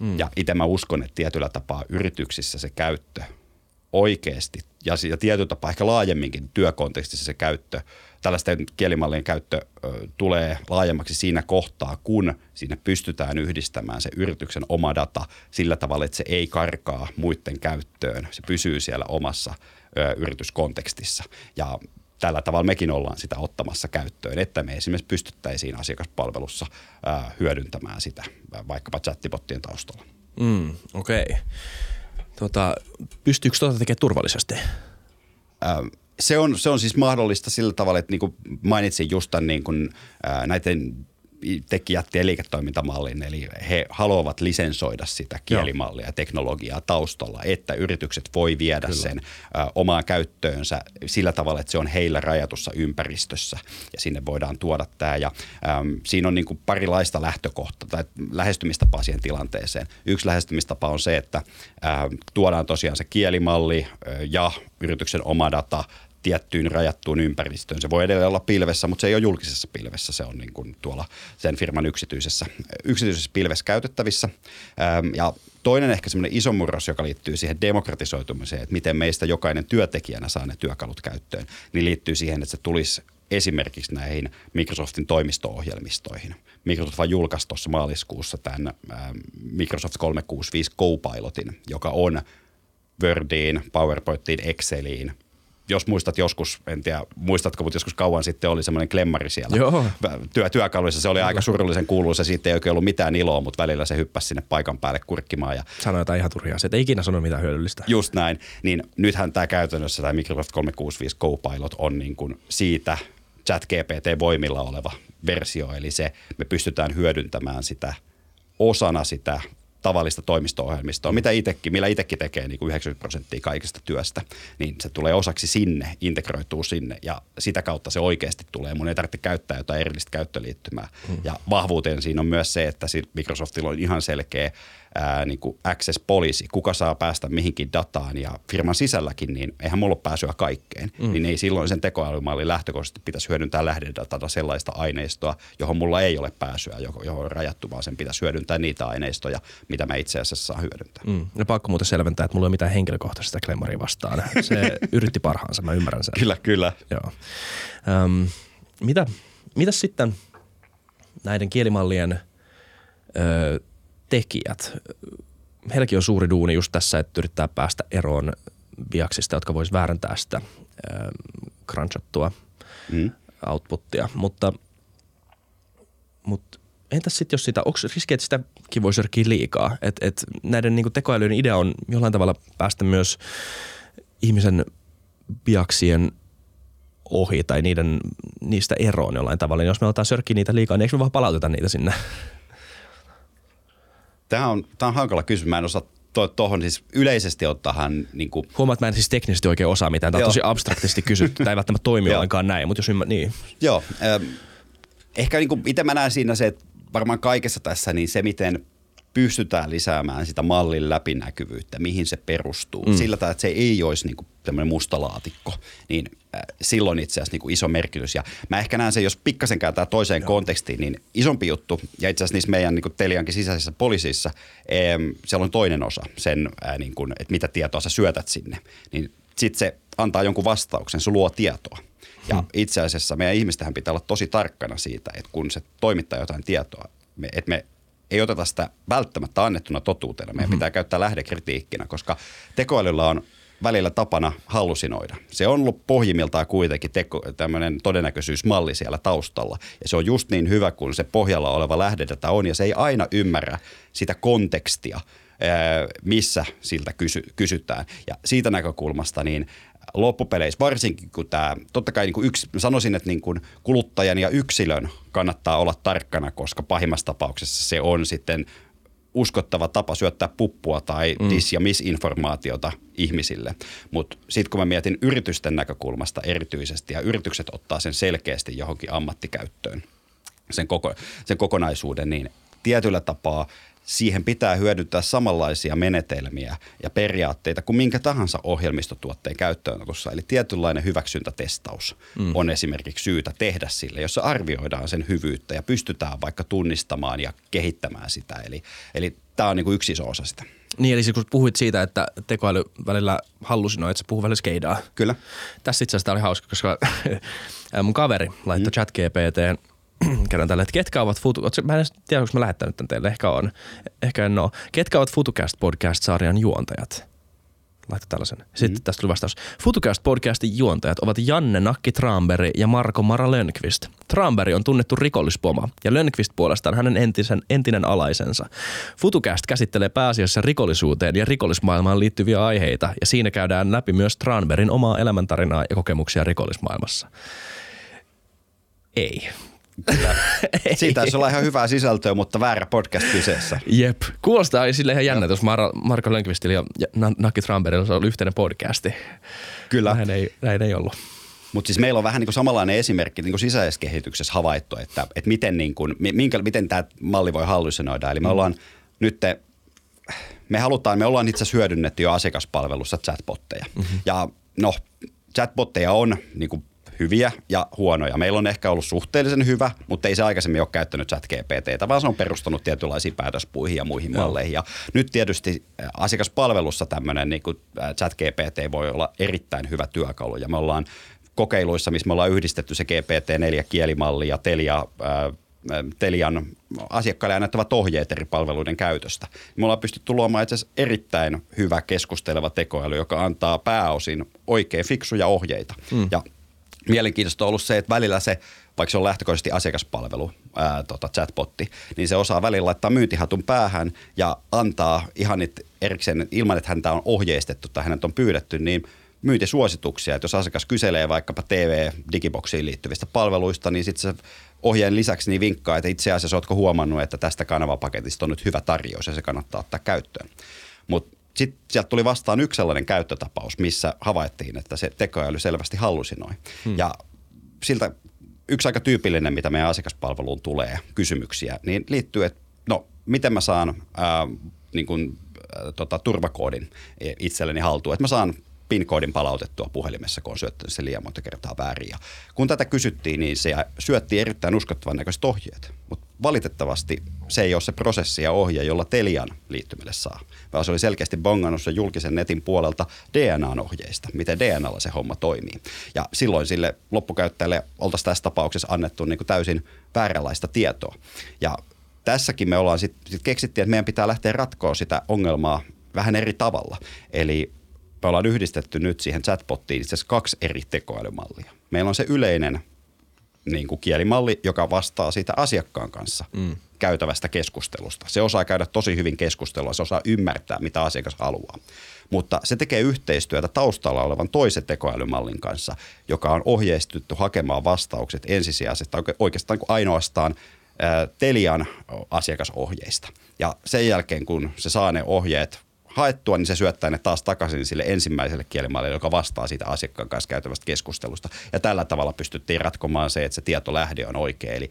Hmm. Ja itse mä uskon, että tietyllä tapaa yrityksissä se käyttö oikeasti ja, ja tietyllä tapaa ehkä laajemminkin työkontekstissa se käyttö, tällaisten kielimallien käyttö ö, tulee laajemmaksi siinä kohtaa, kun siinä pystytään yhdistämään se yrityksen oma data sillä tavalla, että se ei karkaa muiden käyttöön. Se pysyy siellä omassa ö, yrityskontekstissa ja tällä tavalla mekin ollaan sitä ottamassa käyttöön, että me esimerkiksi pystyttäisiin asiakaspalvelussa ö, hyödyntämään sitä vaikkapa chattibottien taustalla. Mm, Okei. Okay. Tota, pystyykö tuota tekemään turvallisesti? Ähm, se on, se on siis mahdollista sillä tavalla, että niin kuin mainitsin just tämän niin kuin, ää, näiden teki jätti liiketoimintamallin, eli he haluavat lisensoida sitä kielimallia ja teknologiaa taustalla, että yritykset voi viedä Kyllä. sen ö, omaan käyttöönsä sillä tavalla, että se on heillä rajatussa ympäristössä ja sinne voidaan tuoda tämä. Ja, äm, siinä on niin kuin parilaista lähtökohtaa tai lähestymistapaa siihen tilanteeseen. Yksi lähestymistapa on se, että ä, tuodaan tosiaan se kielimalli ö, ja yrityksen oma data tiettyyn rajattuun ympäristöön. Se voi edelleen olla pilvessä, mutta se ei ole julkisessa pilvessä. Se on niin kuin tuolla sen firman yksityisessä, yksityisessä pilvessä käytettävissä. Ja toinen ehkä semmoinen iso murros, joka liittyy siihen demokratisoitumiseen, että miten meistä jokainen työntekijänä saa ne työkalut käyttöön, niin liittyy siihen, että se tulisi esimerkiksi näihin Microsoftin toimisto-ohjelmistoihin. Microsoft vaan julkaisi tuossa maaliskuussa tämän Microsoft 365 Copilotin, joka on Wordiin, PowerPointiin, Exceliin – jos muistat joskus, en tiedä muistatko, mutta joskus kauan sitten oli semmoinen klemmari siellä Joo. Työ, työkaluissa. Se oli aika surullisen kuuluisa, siitä ei oikein ollut mitään iloa, mutta välillä se hyppäsi sinne paikan päälle kurkkimaan. Ja... Sanoi jotain ihan turhia, se ei ikinä sano mitään hyödyllistä. Just näin, niin nythän tämä käytännössä tämä Microsoft 365 Copilot on niin kuin siitä chat GPT-voimilla oleva versio, eli se me pystytään hyödyntämään sitä osana sitä tavallista toimisto-ohjelmistoa, mitä itekin, millä itsekin tekee niin kuin 90 prosenttia kaikesta työstä, niin se tulee osaksi sinne, integroituu sinne ja sitä kautta se oikeasti tulee. Mun ei tarvitse käyttää jotain erillistä käyttöliittymää. Hmm. Ja vahvuuteen siinä on myös se, että Microsoftilla on ihan selkeä ää, niin kuin access policy, kuka saa päästä mihinkin dataan ja firman sisälläkin, niin eihän mulla ole pääsyä kaikkeen. Mm. Niin ei silloin sen tekoälymallin lähtökohtaisesti pitäisi hyödyntää lähdedatata sellaista aineistoa, johon mulla ei ole pääsyä, johon on rajattu, vaan sen pitäisi hyödyntää niitä aineistoja, mitä mä itse asiassa saa hyödyntää. Mm. Ja pakko muuten selventää, että mulla ei ole mitään henkilökohtaisesta klemmaria vastaan. Se yritti parhaansa, mä ymmärrän sen. Kyllä, kyllä. Joo. Öm, mitä, mitä sitten näiden kielimallien ö, tekijät, heilläkin on suuri duuni just tässä, että yrittää päästä eroon viaksista, jotka voisi väärentää sitä äh, crunchattua mm. outputtia. Mutta, mutta entäs sitten jos sitä, onko riski, että sitäkin voisi sörkkiä liikaa? Et, et näiden niin tekoälyiden idea on jollain tavalla päästä myös ihmisen biaksien ohi tai niiden, niistä eroon jollain tavalla. Jos me otetaan sörkkiä niitä liikaa, niin eikö me vaan palauteta niitä sinne Tämä on, tämä on hankala kysymys. Mä en osaa tuohon siis yleisesti ottahan... Niin kuin, Huomaat, että mä en siis teknisesti oikein osaa mitään. Tämä on Joo. tosi abstraktisti kysytty. Tämä ei välttämättä toimi ollenkaan näin, mutta jos ymmär... Niin. Joo, ähm, ehkä niin kuin itse mä näen siinä se, että varmaan kaikessa tässä niin se, miten pystytään lisäämään sitä mallin läpinäkyvyyttä, mihin se perustuu. Mm. Sillä tavalla, että se ei olisi niin tämmöinen musta laatikko, niin äh, silloin itse asiassa niin kuin iso merkitys. Ja mä ehkä näen sen, jos pikkasen kääntää toiseen Joo. kontekstiin, niin isompi juttu, ja itse asiassa niissä meidän niin kuin Teliankin sisäisissä poliisissa, ähm, siellä on toinen osa, sen, äh, niin kuin, että mitä tietoa sä syötät sinne. Niin sitten se antaa jonkun vastauksen, se luo tietoa. Ja itse asiassa meidän ihmistähän pitää olla tosi tarkkana siitä, että kun se toimittaa jotain tietoa, me, että me ei oteta sitä välttämättä annettuna totuutena. Meidän mm-hmm. pitää käyttää lähdekritiikkinä, koska tekoälyllä on välillä tapana hallusinoida. Se on ollut pohjimmiltaan kuitenkin teko, tämmöinen todennäköisyysmalli siellä taustalla. Ja se on just niin hyvä, kun se pohjalla oleva lähdedata on, ja se ei aina ymmärrä sitä kontekstia, missä siltä kysy, kysytään. Ja siitä näkökulmasta niin loppupeleissä, varsinkin kun tämä, totta kai niin kuin yksi, sanoisin, että niin kuin kuluttajan ja yksilön kannattaa olla tarkkana, koska pahimmassa tapauksessa se on sitten uskottava tapa syöttää puppua tai mm. dis- ja misinformaatiota ihmisille. Mutta sitten kun mä mietin yritysten näkökulmasta erityisesti, ja yritykset ottaa sen selkeästi johonkin ammattikäyttöön, sen, koko, sen kokonaisuuden, niin tietyllä tapaa siihen pitää hyödyntää samanlaisia menetelmiä ja periaatteita kuin minkä tahansa ohjelmistotuotteen käyttöönotossa. Eli tietynlainen hyväksyntätestaus mm. on esimerkiksi syytä tehdä sille, jossa arvioidaan sen hyvyyttä ja pystytään vaikka tunnistamaan ja kehittämään sitä. Eli, eli tämä on niin kuin yksi iso osa sitä. Niin, eli siis kun puhuit siitä, että tekoäly välillä hallusinoi, että se puhuu välillä skeidaa. Kyllä. Tässä itse asiassa oli hauska, koska mun kaveri laittoi mm. chat GPT kerran tälle, että ketkä ovat Futu... Mä en edes tiedä, onko mä lähettänyt tämän teille. Ehkä on. Ehkä en ole. Ketkä ovat FutuCast podcast-sarjan juontajat? Laita tällaisen. Sitten mm. tästä tuli vastaus. FutuCast podcastin juontajat ovat Janne Nakki Tramberg ja Marko Mara Lönnqvist. Tramberg on tunnettu rikollispoma ja Lönnqvist puolestaan hänen entisen, entinen alaisensa. FutuCast käsittelee pääasiassa rikollisuuteen ja rikollismaailmaan liittyviä aiheita ja siinä käydään läpi myös Tranbergin omaa elämäntarinaa ja kokemuksia rikollismaailmassa. Ei. Siitä olisi olla ihan hyvää sisältöä, mutta väärä podcast kyseessä. Jep. Kuulostaa sille ihan jännä, jos Mar- Marko Lönkvistillä ja ja Na- Naki Trambergilla olisi ollut yhteinen podcasti. Kyllä. Näin ei, näin ei ollut. Mutta siis meillä on vähän niin kuin samanlainen esimerkki niin kuin sisäisessä kehityksessä havaittu, että, että miten, niin kuin, mi- minkä, miten tämä malli voi hallusinoida. Eli me ollaan nyt, me halutaan, me ollaan itse asiassa hyödynnetty jo asiakaspalvelussa chatbotteja. Mm-hmm. Ja no, chatbotteja on niin kuin hyviä ja huonoja. Meillä on ehkä ollut suhteellisen hyvä, mutta ei se aikaisemmin ole käyttänyt chat GPTtä, vaan se on perustunut tietynlaisiin päätöspuihin ja muihin Joo. malleihin. Ja nyt tietysti äh, asiakaspalvelussa tämmöinen niin äh, chat GPT voi olla erittäin hyvä työkalu. Ja me ollaan kokeiluissa, missä me ollaan yhdistetty se GPT-4 kielimalli ja Telia, ää, Telian asiakkaille annettavat ohjeet eri palveluiden käytöstä. Me ollaan pystytty luomaan itse asiassa erittäin hyvä keskusteleva tekoäly, joka antaa pääosin oikein fiksuja ohjeita. Mm. Ja mielenkiintoista on ollut se, että välillä se, vaikka se on lähtökohtaisesti asiakaspalvelu, ää, tota chatbotti, niin se osaa välillä laittaa myyntihatun päähän ja antaa ihan niitä erikseen, ilman että häntä on ohjeistettu tai hänet on pyydetty, niin myyntisuosituksia. Että jos asiakas kyselee vaikkapa TV-digiboksiin liittyvistä palveluista, niin sitten se ohjeen lisäksi niin vinkkaa, että itse asiassa oletko huomannut, että tästä kanavapaketista on nyt hyvä tarjous ja se kannattaa ottaa käyttöön. Mutta sitten sieltä tuli vastaan yksi sellainen käyttötapaus, missä havaittiin, että se tekoäly selvästi hallusinoi. Hmm. Ja siltä yksi aika tyypillinen, mitä meidän asiakaspalveluun tulee kysymyksiä, niin liittyy, että no miten mä saan ää, niin kun, ää, tota, turvakoodin itselleni haltuun, että mä saan PIN-koodin palautettua puhelimessa, kun on syöttänyt se liian monta kertaa väärin. Ja kun tätä kysyttiin, niin se syötti erittäin uskottavan näköiset ohjeet. Mutta valitettavasti se ei ole se prosessi ja ohje, jolla Telian liittymille saa, vaan se oli selkeästi bongannut sen julkisen netin puolelta DNA-ohjeista, miten DNAlla se homma toimii. Ja silloin sille loppukäyttäjälle oltaisiin tässä tapauksessa annettu niin kuin täysin vääränlaista tietoa. Ja tässäkin me ollaan sitten sit keksittiin, että meidän pitää lähteä ratkoa sitä ongelmaa vähän eri tavalla. Eli me ollaan yhdistetty nyt siihen chatbottiin itse asiassa kaksi eri tekoälymallia. Meillä on se yleinen niin kuin kielimalli, joka vastaa siitä asiakkaan kanssa mm. käytävästä keskustelusta. Se osaa käydä tosi hyvin keskustelua, se osaa ymmärtää, mitä asiakas haluaa. Mutta se tekee yhteistyötä taustalla olevan toisen tekoälymallin kanssa, joka on ohjeistettu hakemaan vastaukset ensisijaisesti oikeastaan kuin ainoastaan Telian asiakasohjeista. Ja sen jälkeen, kun se saa ne ohjeet haettua, niin se syöttää ne taas takaisin sille ensimmäiselle kielimallille, joka vastaa siitä asiakkaan kanssa käytävästä keskustelusta. Ja tällä tavalla pystyttiin ratkomaan se, että se tietolähde on oikea. Eli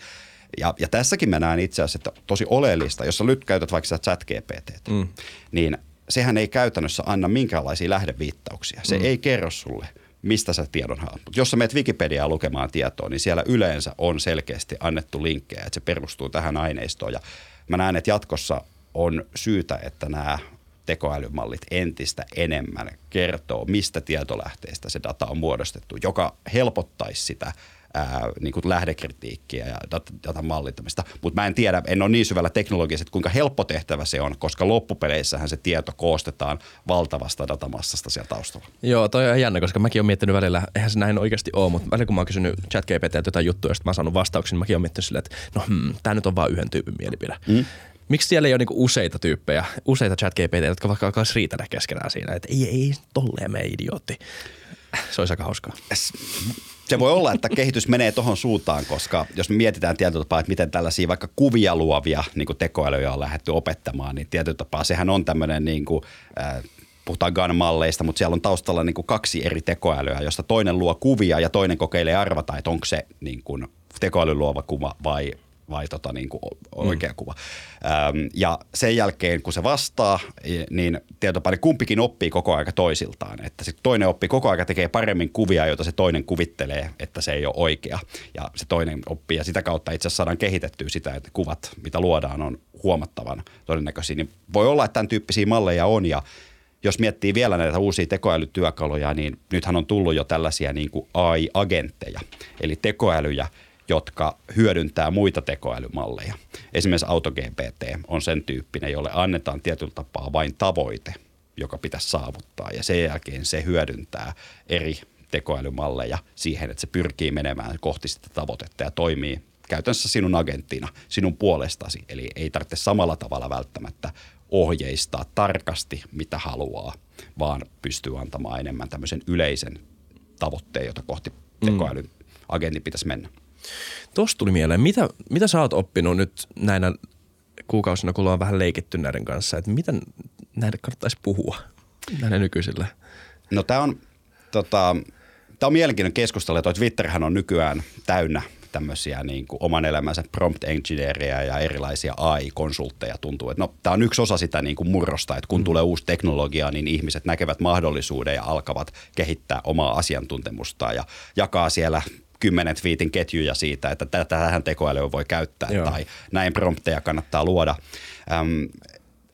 ja, ja tässäkin mä näen itse asiassa, että tosi oleellista, jos sä nyt käytät vaikka sitä chat GPT, mm. niin sehän ei käytännössä anna minkäänlaisia lähdeviittauksia. Se mm. ei kerro sulle, mistä sä tiedon haet. Mutta jos sä menet Wikipediaa lukemaan tietoa, niin siellä yleensä on selkeästi annettu linkkejä, että se perustuu tähän aineistoon. Ja mä näen, että jatkossa on syytä, että nämä tekoälymallit entistä enemmän kertoo, mistä tietolähteistä se data on muodostettu, joka helpottaisi sitä ää, niin kuin lähdekritiikkiä ja datan mallittamista. Mutta mä en tiedä, en ole niin syvällä teknologiassa, että kuinka helppo tehtävä se on, koska loppupeleissähän se tieto koostetaan valtavasta datamassasta siellä taustalla. Joo, toi on jännä, koska mäkin olen miettinyt välillä, eihän se näin oikeasti ole, mutta välillä kun mä oon kysynyt ChatGPT jotain juttuja, josta mä oon saanut vastauksen, niin mäkin olen miettinyt silleen, että no hmm, tämä nyt on vain yhden tyypin mielipide. Mm miksi siellä ei ole niinku useita tyyppejä, useita chat GPT, jotka vaikka alkaisi riitellä keskenään siinä, että ei, ei, tolleen me idiootti. Se olisi aika hauskaa. Se voi olla, että kehitys menee tuohon suuntaan, koska jos me mietitään tietyllä tapaa, että miten tällaisia vaikka kuvia luovia niin tekoälyjä on lähdetty opettamaan, niin tietyllä tapaa sehän on tämmöinen niin kuin, äh, puhutaan GAN-malleista, mutta siellä on taustalla niin kuin kaksi eri tekoälyä, josta toinen luo kuvia ja toinen kokeilee arvata, että onko se niin kuin tekoälyn luova kuva vai vai tota, niin kuin oikea mm. kuva. Ähm, ja sen jälkeen, kun se vastaa, niin tietopani kumpikin oppii koko aika toisiltaan. Että sit toinen oppii koko aika tekee paremmin kuvia, joita se toinen kuvittelee, että se ei ole oikea. Ja se toinen oppii ja sitä kautta itse asiassa saadaan kehitettyä sitä, että kuvat, mitä luodaan, on huomattavan todennäköisiä. Niin voi olla, että tämän tyyppisiä malleja on ja jos miettii vielä näitä uusia tekoälytyökaluja, niin nythän on tullut jo tällaisia niin kuin AI-agentteja, eli tekoälyjä – jotka hyödyntää muita tekoälymalleja. Esimerkiksi AutoGPT on sen tyyppinen, jolle annetaan tietyllä tapaa vain tavoite, joka pitäisi saavuttaa. Ja sen jälkeen se hyödyntää eri tekoälymalleja siihen, että se pyrkii menemään kohti sitä tavoitetta ja toimii käytännössä sinun agenttina, sinun puolestasi. Eli ei tarvitse samalla tavalla välttämättä ohjeistaa tarkasti, mitä haluaa, vaan pystyy antamaan enemmän tämmöisen yleisen tavoitteen, jota kohti tekoälyn mm. agentin pitäisi mennä. Tuosta tuli mieleen, mitä, mitä sä oot oppinut nyt näinä kuukausina, kun ollaan vähän leikitty näiden kanssa, että miten näille kannattaisi puhua näille nykyisille? No tämä on, tota, tää on mielenkiintoinen keskustelu, että Twitterhän on nykyään täynnä tämmöisiä niin kuin oman elämänsä prompt engineeria ja erilaisia AI-konsultteja tuntuu. Että no, tämä on yksi osa sitä niin kuin murrosta, että kun mm. tulee uusi teknologia, niin ihmiset näkevät mahdollisuuden ja alkavat kehittää omaa asiantuntemustaan ja jakaa siellä kymmenen twiitin ketjuja siitä, että tähän tekoälyä voi käyttää Joo. tai näin prompteja kannattaa luoda. Öm,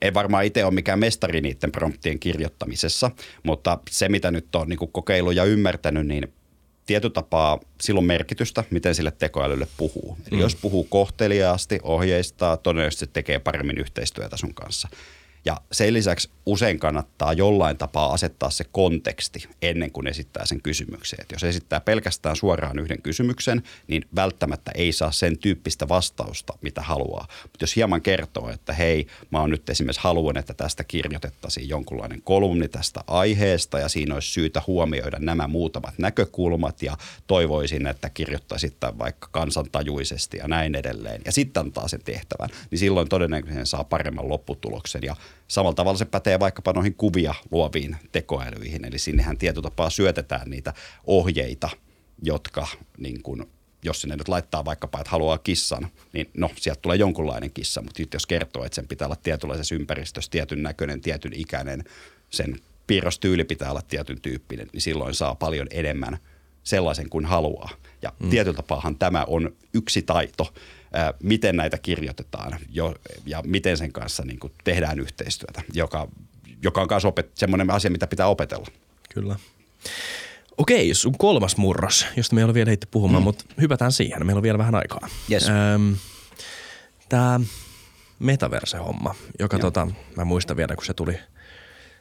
ei varmaan itse ole mikään mestari niiden promptien kirjoittamisessa, mutta se mitä nyt on niin kokeilu ja ymmärtänyt, niin tietyllä tapaa silloin merkitystä, miten sille tekoälylle puhuu. Eli mm. jos puhuu kohteliaasti, ohjeistaa, todennäköisesti tekee paremmin yhteistyötä sun kanssa. Ja sen lisäksi usein kannattaa jollain tapaa asettaa se konteksti ennen kuin esittää sen kysymyksen. Et jos esittää pelkästään suoraan yhden kysymyksen, niin välttämättä ei saa sen tyyppistä vastausta, mitä haluaa. Mutta jos hieman kertoo, että hei, mä oon nyt esimerkiksi haluan, että tästä kirjoitettaisiin jonkunlainen kolumni tästä aiheesta ja siinä olisi syytä huomioida nämä muutamat näkökulmat ja toivoisin, että kirjoittaisit vaikka kansantajuisesti ja näin edelleen. Ja sitten antaa sen tehtävän, niin silloin todennäköisesti saa paremman lopputuloksen ja Samalla tavalla se pätee vaikkapa noihin kuvia luoviin tekoälyihin, eli sinnehän tietotapaa syötetään niitä ohjeita, jotka niin kun, jos sinne nyt laittaa vaikkapa, että haluaa kissan, niin no, sieltä tulee jonkunlainen kissa, mutta nyt jos kertoo, että sen pitää olla tietynlaisessa ympäristössä tietyn näköinen, tietyn ikäinen, sen piirrostyyli pitää olla tietyn tyyppinen, niin silloin saa paljon enemmän sellaisen kuin haluaa. Ja mm. tietyllä tapaahan tämä on yksi taito, miten näitä kirjoitetaan jo, ja miten sen kanssa niin kuin tehdään yhteistyötä, joka, joka on myös opet- semmoinen asia, mitä pitää opetella. Kyllä. Okei, sun kolmas murros, josta me ei ole vielä heitti puhumaan, mm. mutta hypätään siihen. Meillä on vielä vähän aikaa. Yes. Ähm, Tämä metaverse-homma, joka tota, mä muistan vielä, kun se tuli,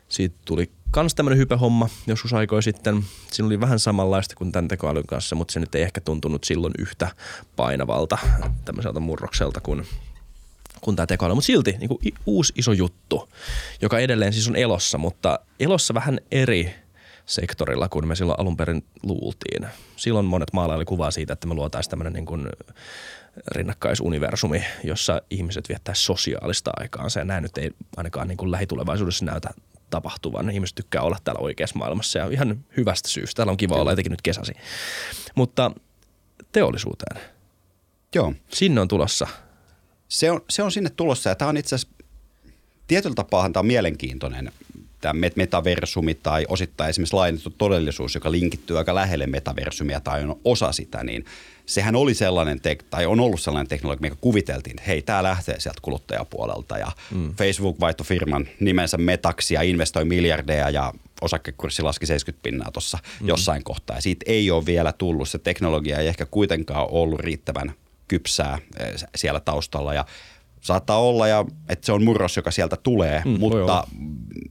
siitä tuli kans tämmöinen hypehomma joskus aikoja sitten. Siinä oli vähän samanlaista kuin tämän tekoälyn kanssa, mutta se nyt ei ehkä tuntunut silloin yhtä painavalta tämmöiseltä murrokselta kuin, kuin tämä tekoäly. Mutta silti niin kuin uusi iso juttu, joka edelleen siis on elossa, mutta elossa vähän eri sektorilla kuin me silloin alun perin luultiin. Silloin monet maalaili kuvaa siitä, että me luotaisiin tämmöinen niin kuin rinnakkaisuniversumi, jossa ihmiset viettää sosiaalista aikaansa ja näin nyt ei ainakaan niin kuin lähitulevaisuudessa näytä tapahtuvan. Ihmiset tykkää olla täällä oikeassa maailmassa ja ihan hyvästä syystä. Täällä on kiva olla etenkin nyt kesäsi. Mutta teollisuuteen. Joo. Sinne on tulossa. Se on, se on sinne tulossa ja tämä on itse asiassa, tietyllä tapaa tämä on mielenkiintoinen tämä metaversumi tai osittain esimerkiksi laajennettu todellisuus, joka linkittyy aika lähelle metaversumia tai on osa sitä, niin sehän oli sellainen, tek- tai on ollut sellainen teknologia, mikä kuviteltiin, että hei, tämä lähtee sieltä kuluttajapuolelta ja mm. Facebook vaihtoi firman nimensä metaksi ja investoi miljardeja ja osakekurssi laski 70 pinnaa tuossa mm. jossain kohtaa. Ja siitä ei ole vielä tullut, se teknologia ei ehkä kuitenkaan ollut riittävän kypsää eh, siellä taustalla ja saattaa olla, ja, että se on murros, joka sieltä tulee, mm, mutta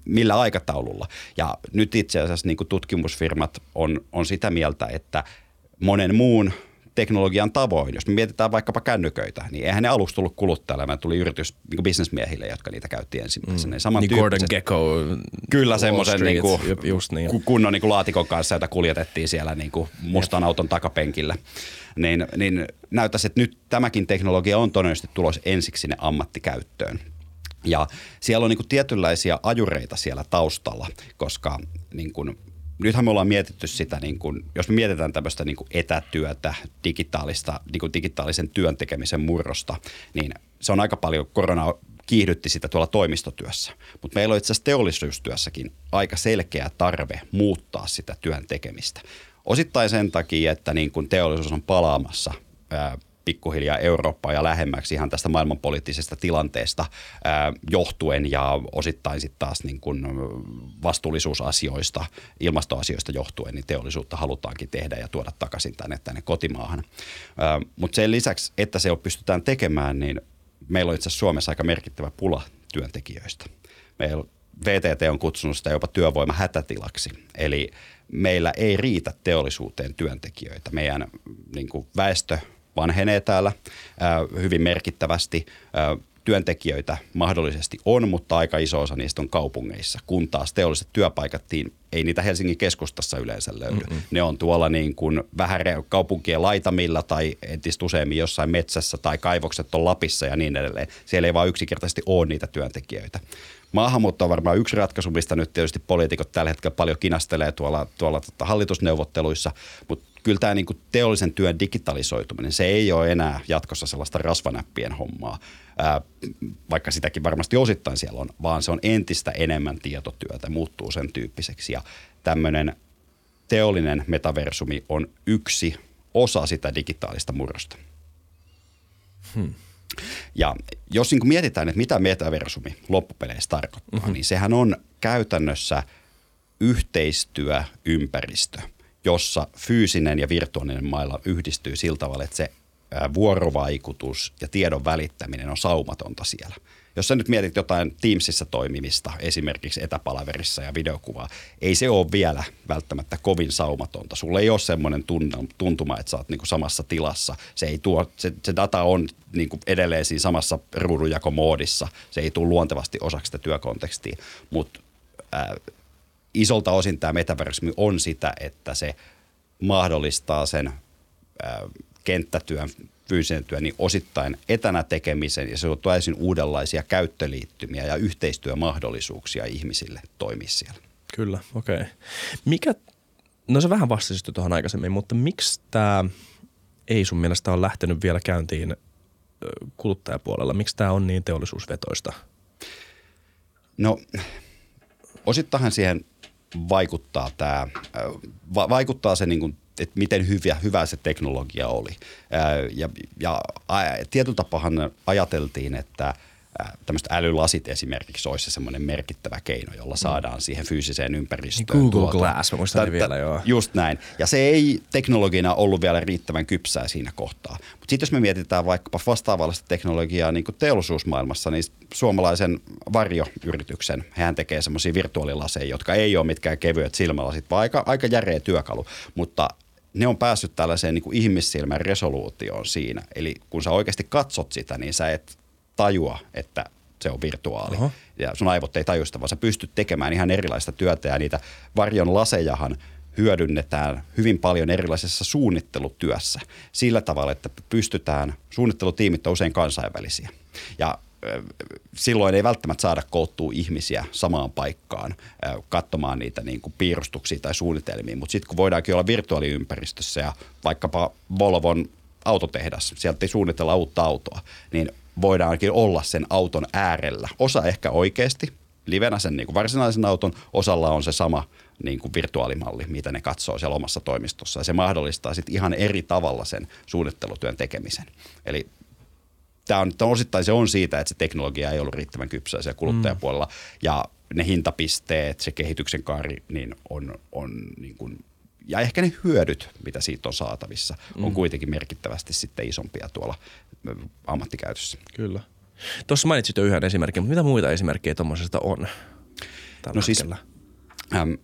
millä aikataululla. Ja nyt itse asiassa niin tutkimusfirmat on, on sitä mieltä, että monen muun teknologian tavoin. Jos me mietitään vaikkapa kännyköitä, niin eihän ne aluksi tullut kuluttajalle, vaan tuli yritys niin bisnesmiehille, jotka niitä käytti ensimmäisenä. Mm. Niin Gordon Gecko. Kyllä semmoisen niin kuin, just niin. kunnon niin kuin laatikon kanssa, jota kuljetettiin siellä niin kuin mustan auton takapenkillä. Niin, niin näyttäisi, että nyt tämäkin teknologia on todennäköisesti tulos ensiksi sinne ammattikäyttöön. Ja siellä on niin kuin tietynlaisia ajureita siellä taustalla, koska niin kuin nythän me ollaan mietitty sitä, niin kun, jos me mietitään tämmöistä niin etätyötä, digitaalista, niin digitaalisen työn tekemisen murrosta, niin se on aika paljon, korona kiihdytti sitä tuolla toimistotyössä. Mutta meillä on itse asiassa teollisuustyössäkin aika selkeä tarve muuttaa sitä työn tekemistä. Osittain sen takia, että niin kun teollisuus on palaamassa ää, pikkuhiljaa Eurooppaa ja lähemmäksi ihan tästä maailmanpoliittisesta tilanteesta johtuen ja osittain sitten taas niin kuin vastuullisuusasioista, ilmastoasioista johtuen, niin teollisuutta halutaankin tehdä ja tuoda takaisin tänne, tänne kotimaahan. Mutta sen lisäksi, että se pystytään tekemään, niin meillä on itse asiassa Suomessa aika merkittävä pula työntekijöistä. Meillä VTT on kutsunut sitä jopa työvoimahätätilaksi. Eli meillä ei riitä teollisuuteen työntekijöitä. Meidän niin kuin väestö vanhenee täällä hyvin merkittävästi. Työntekijöitä mahdollisesti on, mutta aika iso osa niistä on kaupungeissa, kun taas teolliset työpaikat, niin ei niitä Helsingin keskustassa yleensä löydy. Mm-hmm. Ne on tuolla niin kuin vähän kaupunkien laitamilla tai entistä useammin jossain metsässä tai kaivokset on Lapissa ja niin edelleen. Siellä ei vaan yksinkertaisesti ole niitä työntekijöitä. Maahanmuutto on varmaan yksi ratkaisu, mistä nyt tietysti poliitikot tällä hetkellä paljon kinastelee tuolla, tuolla tota hallitusneuvotteluissa, mutta kyllä tämä niin teollisen työn digitalisoituminen, se ei ole enää jatkossa sellaista rasvanäppien hommaa, ää, vaikka sitäkin varmasti osittain siellä on, vaan se on entistä enemmän tietotyötä, muuttuu sen tyyppiseksi ja tämmöinen teollinen metaversumi on yksi osa sitä digitaalista murrosta. Hmm. Ja jos niin mietitään, että mitä metaversumi loppupeleissä tarkoittaa, mm-hmm. niin sehän on käytännössä yhteistyöympäristö – jossa fyysinen ja virtuaalinen maailma yhdistyy sillä tavalla, että se vuorovaikutus ja tiedon välittäminen on saumatonta siellä. Jos sä nyt mietit jotain Teamsissa toimimista, esimerkiksi etäpalaverissa ja videokuvaa, ei se ole vielä välttämättä kovin saumatonta. Sulla ei ole semmoinen tuntuma, että sä oot niinku samassa tilassa. Se, ei tuo, se, se data on niinku edelleen siinä samassa ruudunjakomoodissa. Se ei tule luontevasti osaksi sitä työkontekstia, mutta isolta osin tämä metaversumi on sitä, että se mahdollistaa sen kenttätyön, fyysisen työn, niin osittain etänä tekemisen ja se on täysin uudenlaisia käyttöliittymiä ja yhteistyömahdollisuuksia ihmisille toimia siellä. Kyllä, okei. Okay. Mikä, no se vähän vastasi tuohon aikaisemmin, mutta miksi tämä ei sun mielestä ole lähtenyt vielä käyntiin kuluttajapuolella? Miksi tämä on niin teollisuusvetoista? No osittain siihen vaikuttaa tämä, va, vaikuttaa se niin kuin, että miten hyvä, hyvä se teknologia oli. Ja, ja tietyllä tapahan ajateltiin, että – tämmöiset älylasit esimerkiksi olisi semmoinen merkittävä keino, jolla mm. saadaan siihen fyysiseen ympäristöön. Niin Google tuota. Glass, mä muistan vielä joo. Just näin. Ja se ei teknologiana ollut vielä riittävän kypsää siinä kohtaa. Mutta sitten jos me mietitään vaikkapa vastaavallista teknologiaa niin kuin teollisuusmaailmassa, niin suomalaisen varjoyrityksen, hän tekee semmoisia virtuaalilaseja, jotka ei ole mitkään kevyet silmälasit, vaan aika, aika järeä työkalu. Mutta ne on päässyt tällaiseen niin kuin ihmissilmän resoluutioon siinä. Eli kun sä oikeasti katsot sitä, niin sä et tajua, että se on virtuaali. Oho. Ja sun aivot ei tajusta, vaan sä pystyt tekemään ihan erilaista työtä ja niitä varjon lasejahan hyödynnetään hyvin paljon erilaisessa suunnittelutyössä sillä tavalla, että pystytään, suunnittelutiimit on usein kansainvälisiä. Ja silloin ei välttämättä saada koottua ihmisiä samaan paikkaan katsomaan niitä niin kuin piirustuksia tai suunnitelmia, mutta sitten kun voidaankin olla virtuaaliympäristössä ja vaikkapa Volvon autotehdas, sieltä ei suunnitella uutta autoa, niin voidaankin olla sen auton äärellä. Osa ehkä oikeasti livenä sen niin kuin varsinaisen auton, osalla on se sama niin kuin virtuaalimalli, mitä ne katsoo siellä omassa toimistossa. Ja se mahdollistaa sitten ihan eri tavalla sen suunnittelutyön tekemisen. Eli tämä on, tämä osittain se on siitä, että se teknologia ei ollut riittävän kypsää siellä kuluttajapuolella. Mm. Ja ne hintapisteet, se kehityksen kaari, niin on, on niin kuin, ja ehkä ne hyödyt, mitä siitä on saatavissa, on mm. kuitenkin merkittävästi sitten isompia tuolla ammattikäytössä. Kyllä. Tuossa mainitsit jo yhden esimerkin, mutta mitä muita esimerkkejä tuommoisesta on? No siis, äm,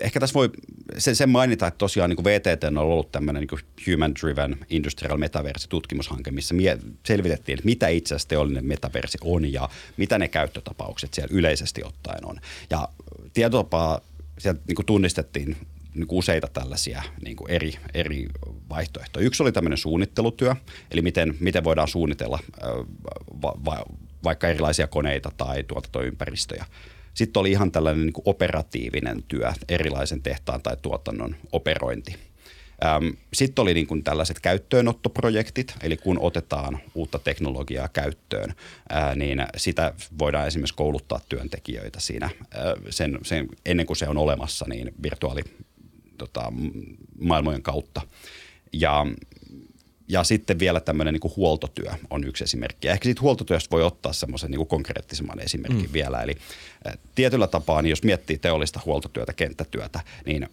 ehkä tässä voi sen, sen mainita, että tosiaan niin kuin VTT on ollut tämmöinen niin Human Driven Industrial Metaverse-tutkimushanke, missä mie- selvitettiin, että mitä itse asiassa teollinen metaversi on ja mitä ne käyttötapaukset siellä yleisesti ottaen on. Ja tietotapaa sieltä niin kuin tunnistettiin niin kuin useita tällaisia niin kuin eri, eri vaihtoehtoja. Yksi oli tämmöinen suunnittelutyö, eli miten, miten voidaan suunnitella va, va, vaikka erilaisia koneita tai tuotantoympäristöjä. Sitten oli ihan tällainen niin kuin operatiivinen työ, erilaisen tehtaan tai tuotannon operointi. Sitten oli niin kuin tällaiset käyttöönottoprojektit, eli kun otetaan uutta teknologiaa käyttöön, niin sitä voidaan esimerkiksi kouluttaa työntekijöitä siinä sen, sen, ennen kuin se on olemassa, niin virtuaali tota, maailmojen kautta. Ja, ja sitten vielä tämmöinen niin huoltotyö on yksi esimerkki. Ja ehkä siitä huoltotyöstä voi ottaa semmoisen niin konkreettisemman esimerkin mm. vielä. Eli tietyllä tapaa, niin jos miettii teollista huoltotyötä, kenttätyötä, niin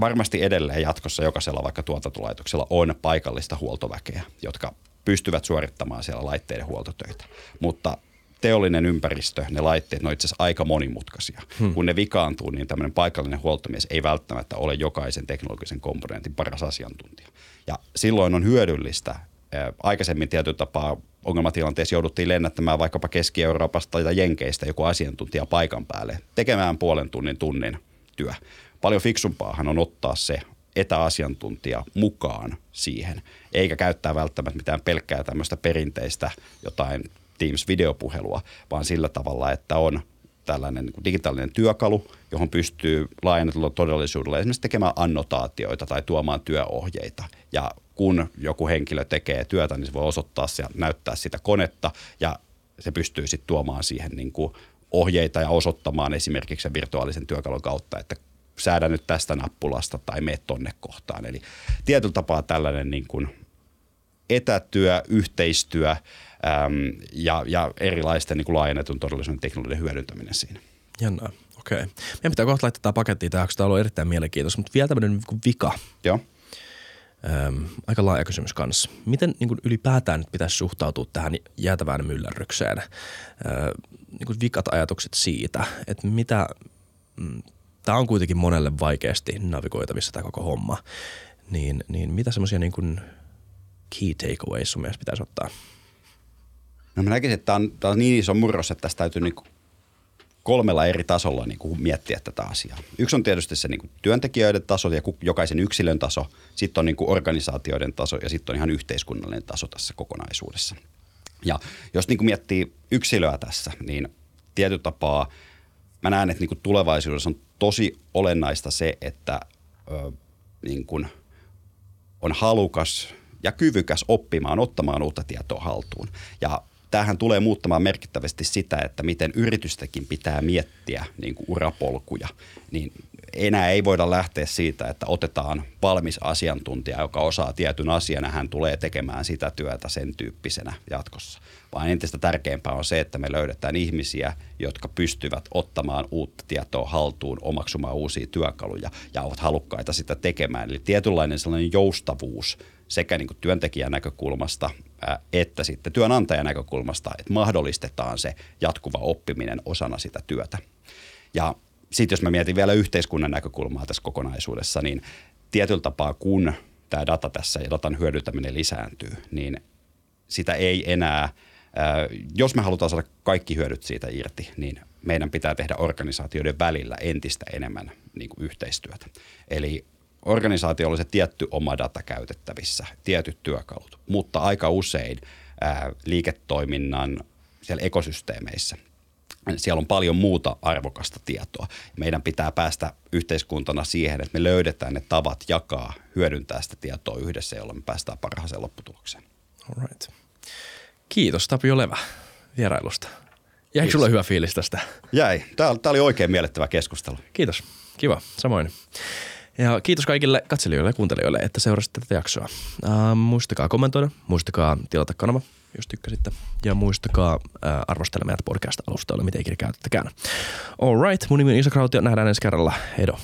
varmasti edelleen jatkossa jokaisella vaikka tuotantolaitoksella on paikallista huoltoväkeä, jotka pystyvät suorittamaan siellä laitteiden huoltotöitä. Mutta teollinen ympäristö, ne laitteet, ne on itse asiassa aika monimutkaisia. Hmm. Kun ne vikaantuu, niin tämmöinen paikallinen huoltomies ei välttämättä ole jokaisen teknologisen komponentin paras asiantuntija. Ja silloin on hyödyllistä. Aikaisemmin tietyllä tapaa ongelmatilanteessa jouduttiin lennättämään vaikkapa Keski-Euroopasta tai Jenkeistä joku asiantuntija paikan päälle tekemään puolen tunnin tunnin työ. Paljon fiksumpaahan on ottaa se etäasiantuntija mukaan siihen, eikä käyttää välttämättä mitään pelkkää tämmöistä perinteistä jotain Teams-videopuhelua, vaan sillä tavalla, että on tällainen niin digitaalinen työkalu, johon pystyy laajennetulla todellisuudella esimerkiksi tekemään annotaatioita tai tuomaan työohjeita. Ja kun joku henkilö tekee työtä, niin se voi osoittaa ja näyttää sitä konetta ja se pystyy sitten tuomaan siihen niin kuin ohjeita ja osoittamaan esimerkiksi sen virtuaalisen työkalun kautta, että säädä nyt tästä nappulasta tai mene tonne kohtaan. Eli tietyllä tapaa tällainen niin kuin etätyö, yhteistyö – äm, ja, ja erilaisten niin kuin laajennetun todellisuuden teknologian hyödyntäminen siinä. Jännää, okei. Okay. Meidän pitää kohta laittaa tämä pakettiin tähän, koska tämä on ollut erittäin mielenkiintoista, mutta vielä tämmöinen niin vika. Joo. Öm, aika laaja kysymys kanssa. Miten niin kuin ylipäätään nyt pitäisi suhtautua tähän jäätävään myllerrykseen? Öö, niin kuin vikat ajatukset siitä, että mitä, mm, tämä on kuitenkin monelle vaikeasti navigoitavissa tämä koko homma, niin, niin mitä semmoisia niin kuin key takeaways sun mielestä pitäisi ottaa – No mä näkisin, että tämä on, tämä on niin iso murros, että tästä täytyy niin kolmella eri tasolla niin kuin miettiä tätä asiaa. Yksi on tietysti se niin kuin työntekijöiden taso ja jokaisen yksilön taso, sitten on niin kuin organisaatioiden taso ja sitten on ihan yhteiskunnallinen taso tässä kokonaisuudessa. Ja jos niin kuin miettii yksilöä tässä, niin tietyllä tapaa mä näen, että niin kuin tulevaisuudessa on tosi olennaista se, että ö, niin kuin on halukas ja kyvykäs oppimaan, ottamaan uutta tietoa haltuun. Ja tämähän tulee muuttamaan merkittävästi sitä, että miten yritystäkin pitää miettiä niin kuin urapolkuja. Niin enää ei voida lähteä siitä, että otetaan valmis asiantuntija, joka osaa tietyn asian ja hän tulee tekemään sitä työtä sen tyyppisenä jatkossa. Vaan entistä tärkeämpää on se, että me löydetään ihmisiä, jotka pystyvät ottamaan uutta tietoa haltuun, omaksumaan uusia työkaluja ja ovat halukkaita sitä tekemään. Eli tietynlainen sellainen joustavuus sekä niin kuin työntekijän näkökulmasta että sitten työnantajan näkökulmasta, että mahdollistetaan se jatkuva oppiminen osana sitä työtä. Ja sitten jos mä mietin vielä yhteiskunnan näkökulmaa tässä kokonaisuudessa, niin tietyllä tapaa kun tämä data tässä ja datan hyödyntäminen lisääntyy, niin sitä ei enää, jos me halutaan saada kaikki hyödyt siitä irti, niin meidän pitää tehdä organisaatioiden välillä entistä enemmän niin kuin yhteistyötä. Eli organisaatiolla on se tietty oma data käytettävissä, tietyt työkalut, mutta aika usein ää, liiketoiminnan siellä ekosysteemeissä. Siellä on paljon muuta arvokasta tietoa. Meidän pitää päästä yhteiskuntana siihen, että me löydetään ne tavat jakaa, hyödyntää sitä tietoa yhdessä, jolloin me päästään parhaaseen lopputulokseen. Alright. Kiitos Tapio Levä vierailusta. Jäikö sulle hyvä fiilis tästä? Jäi. Tämä, tämä oli oikein miellyttävä keskustelu. Kiitos. Kiva. Samoin. Ja kiitos kaikille katselijoille ja kuuntelijoille, että seurasitte tätä jaksoa. Uh, muistakaa kommentoida, muistakaa tilata kanava, jos tykkäsitte. Ja muistakaa uh, arvostella meidät podcast-alustoilla, miten ikinä käytettäkään. All right, mun nimi on Isa Krautio, nähdään ensi kerralla. Heido.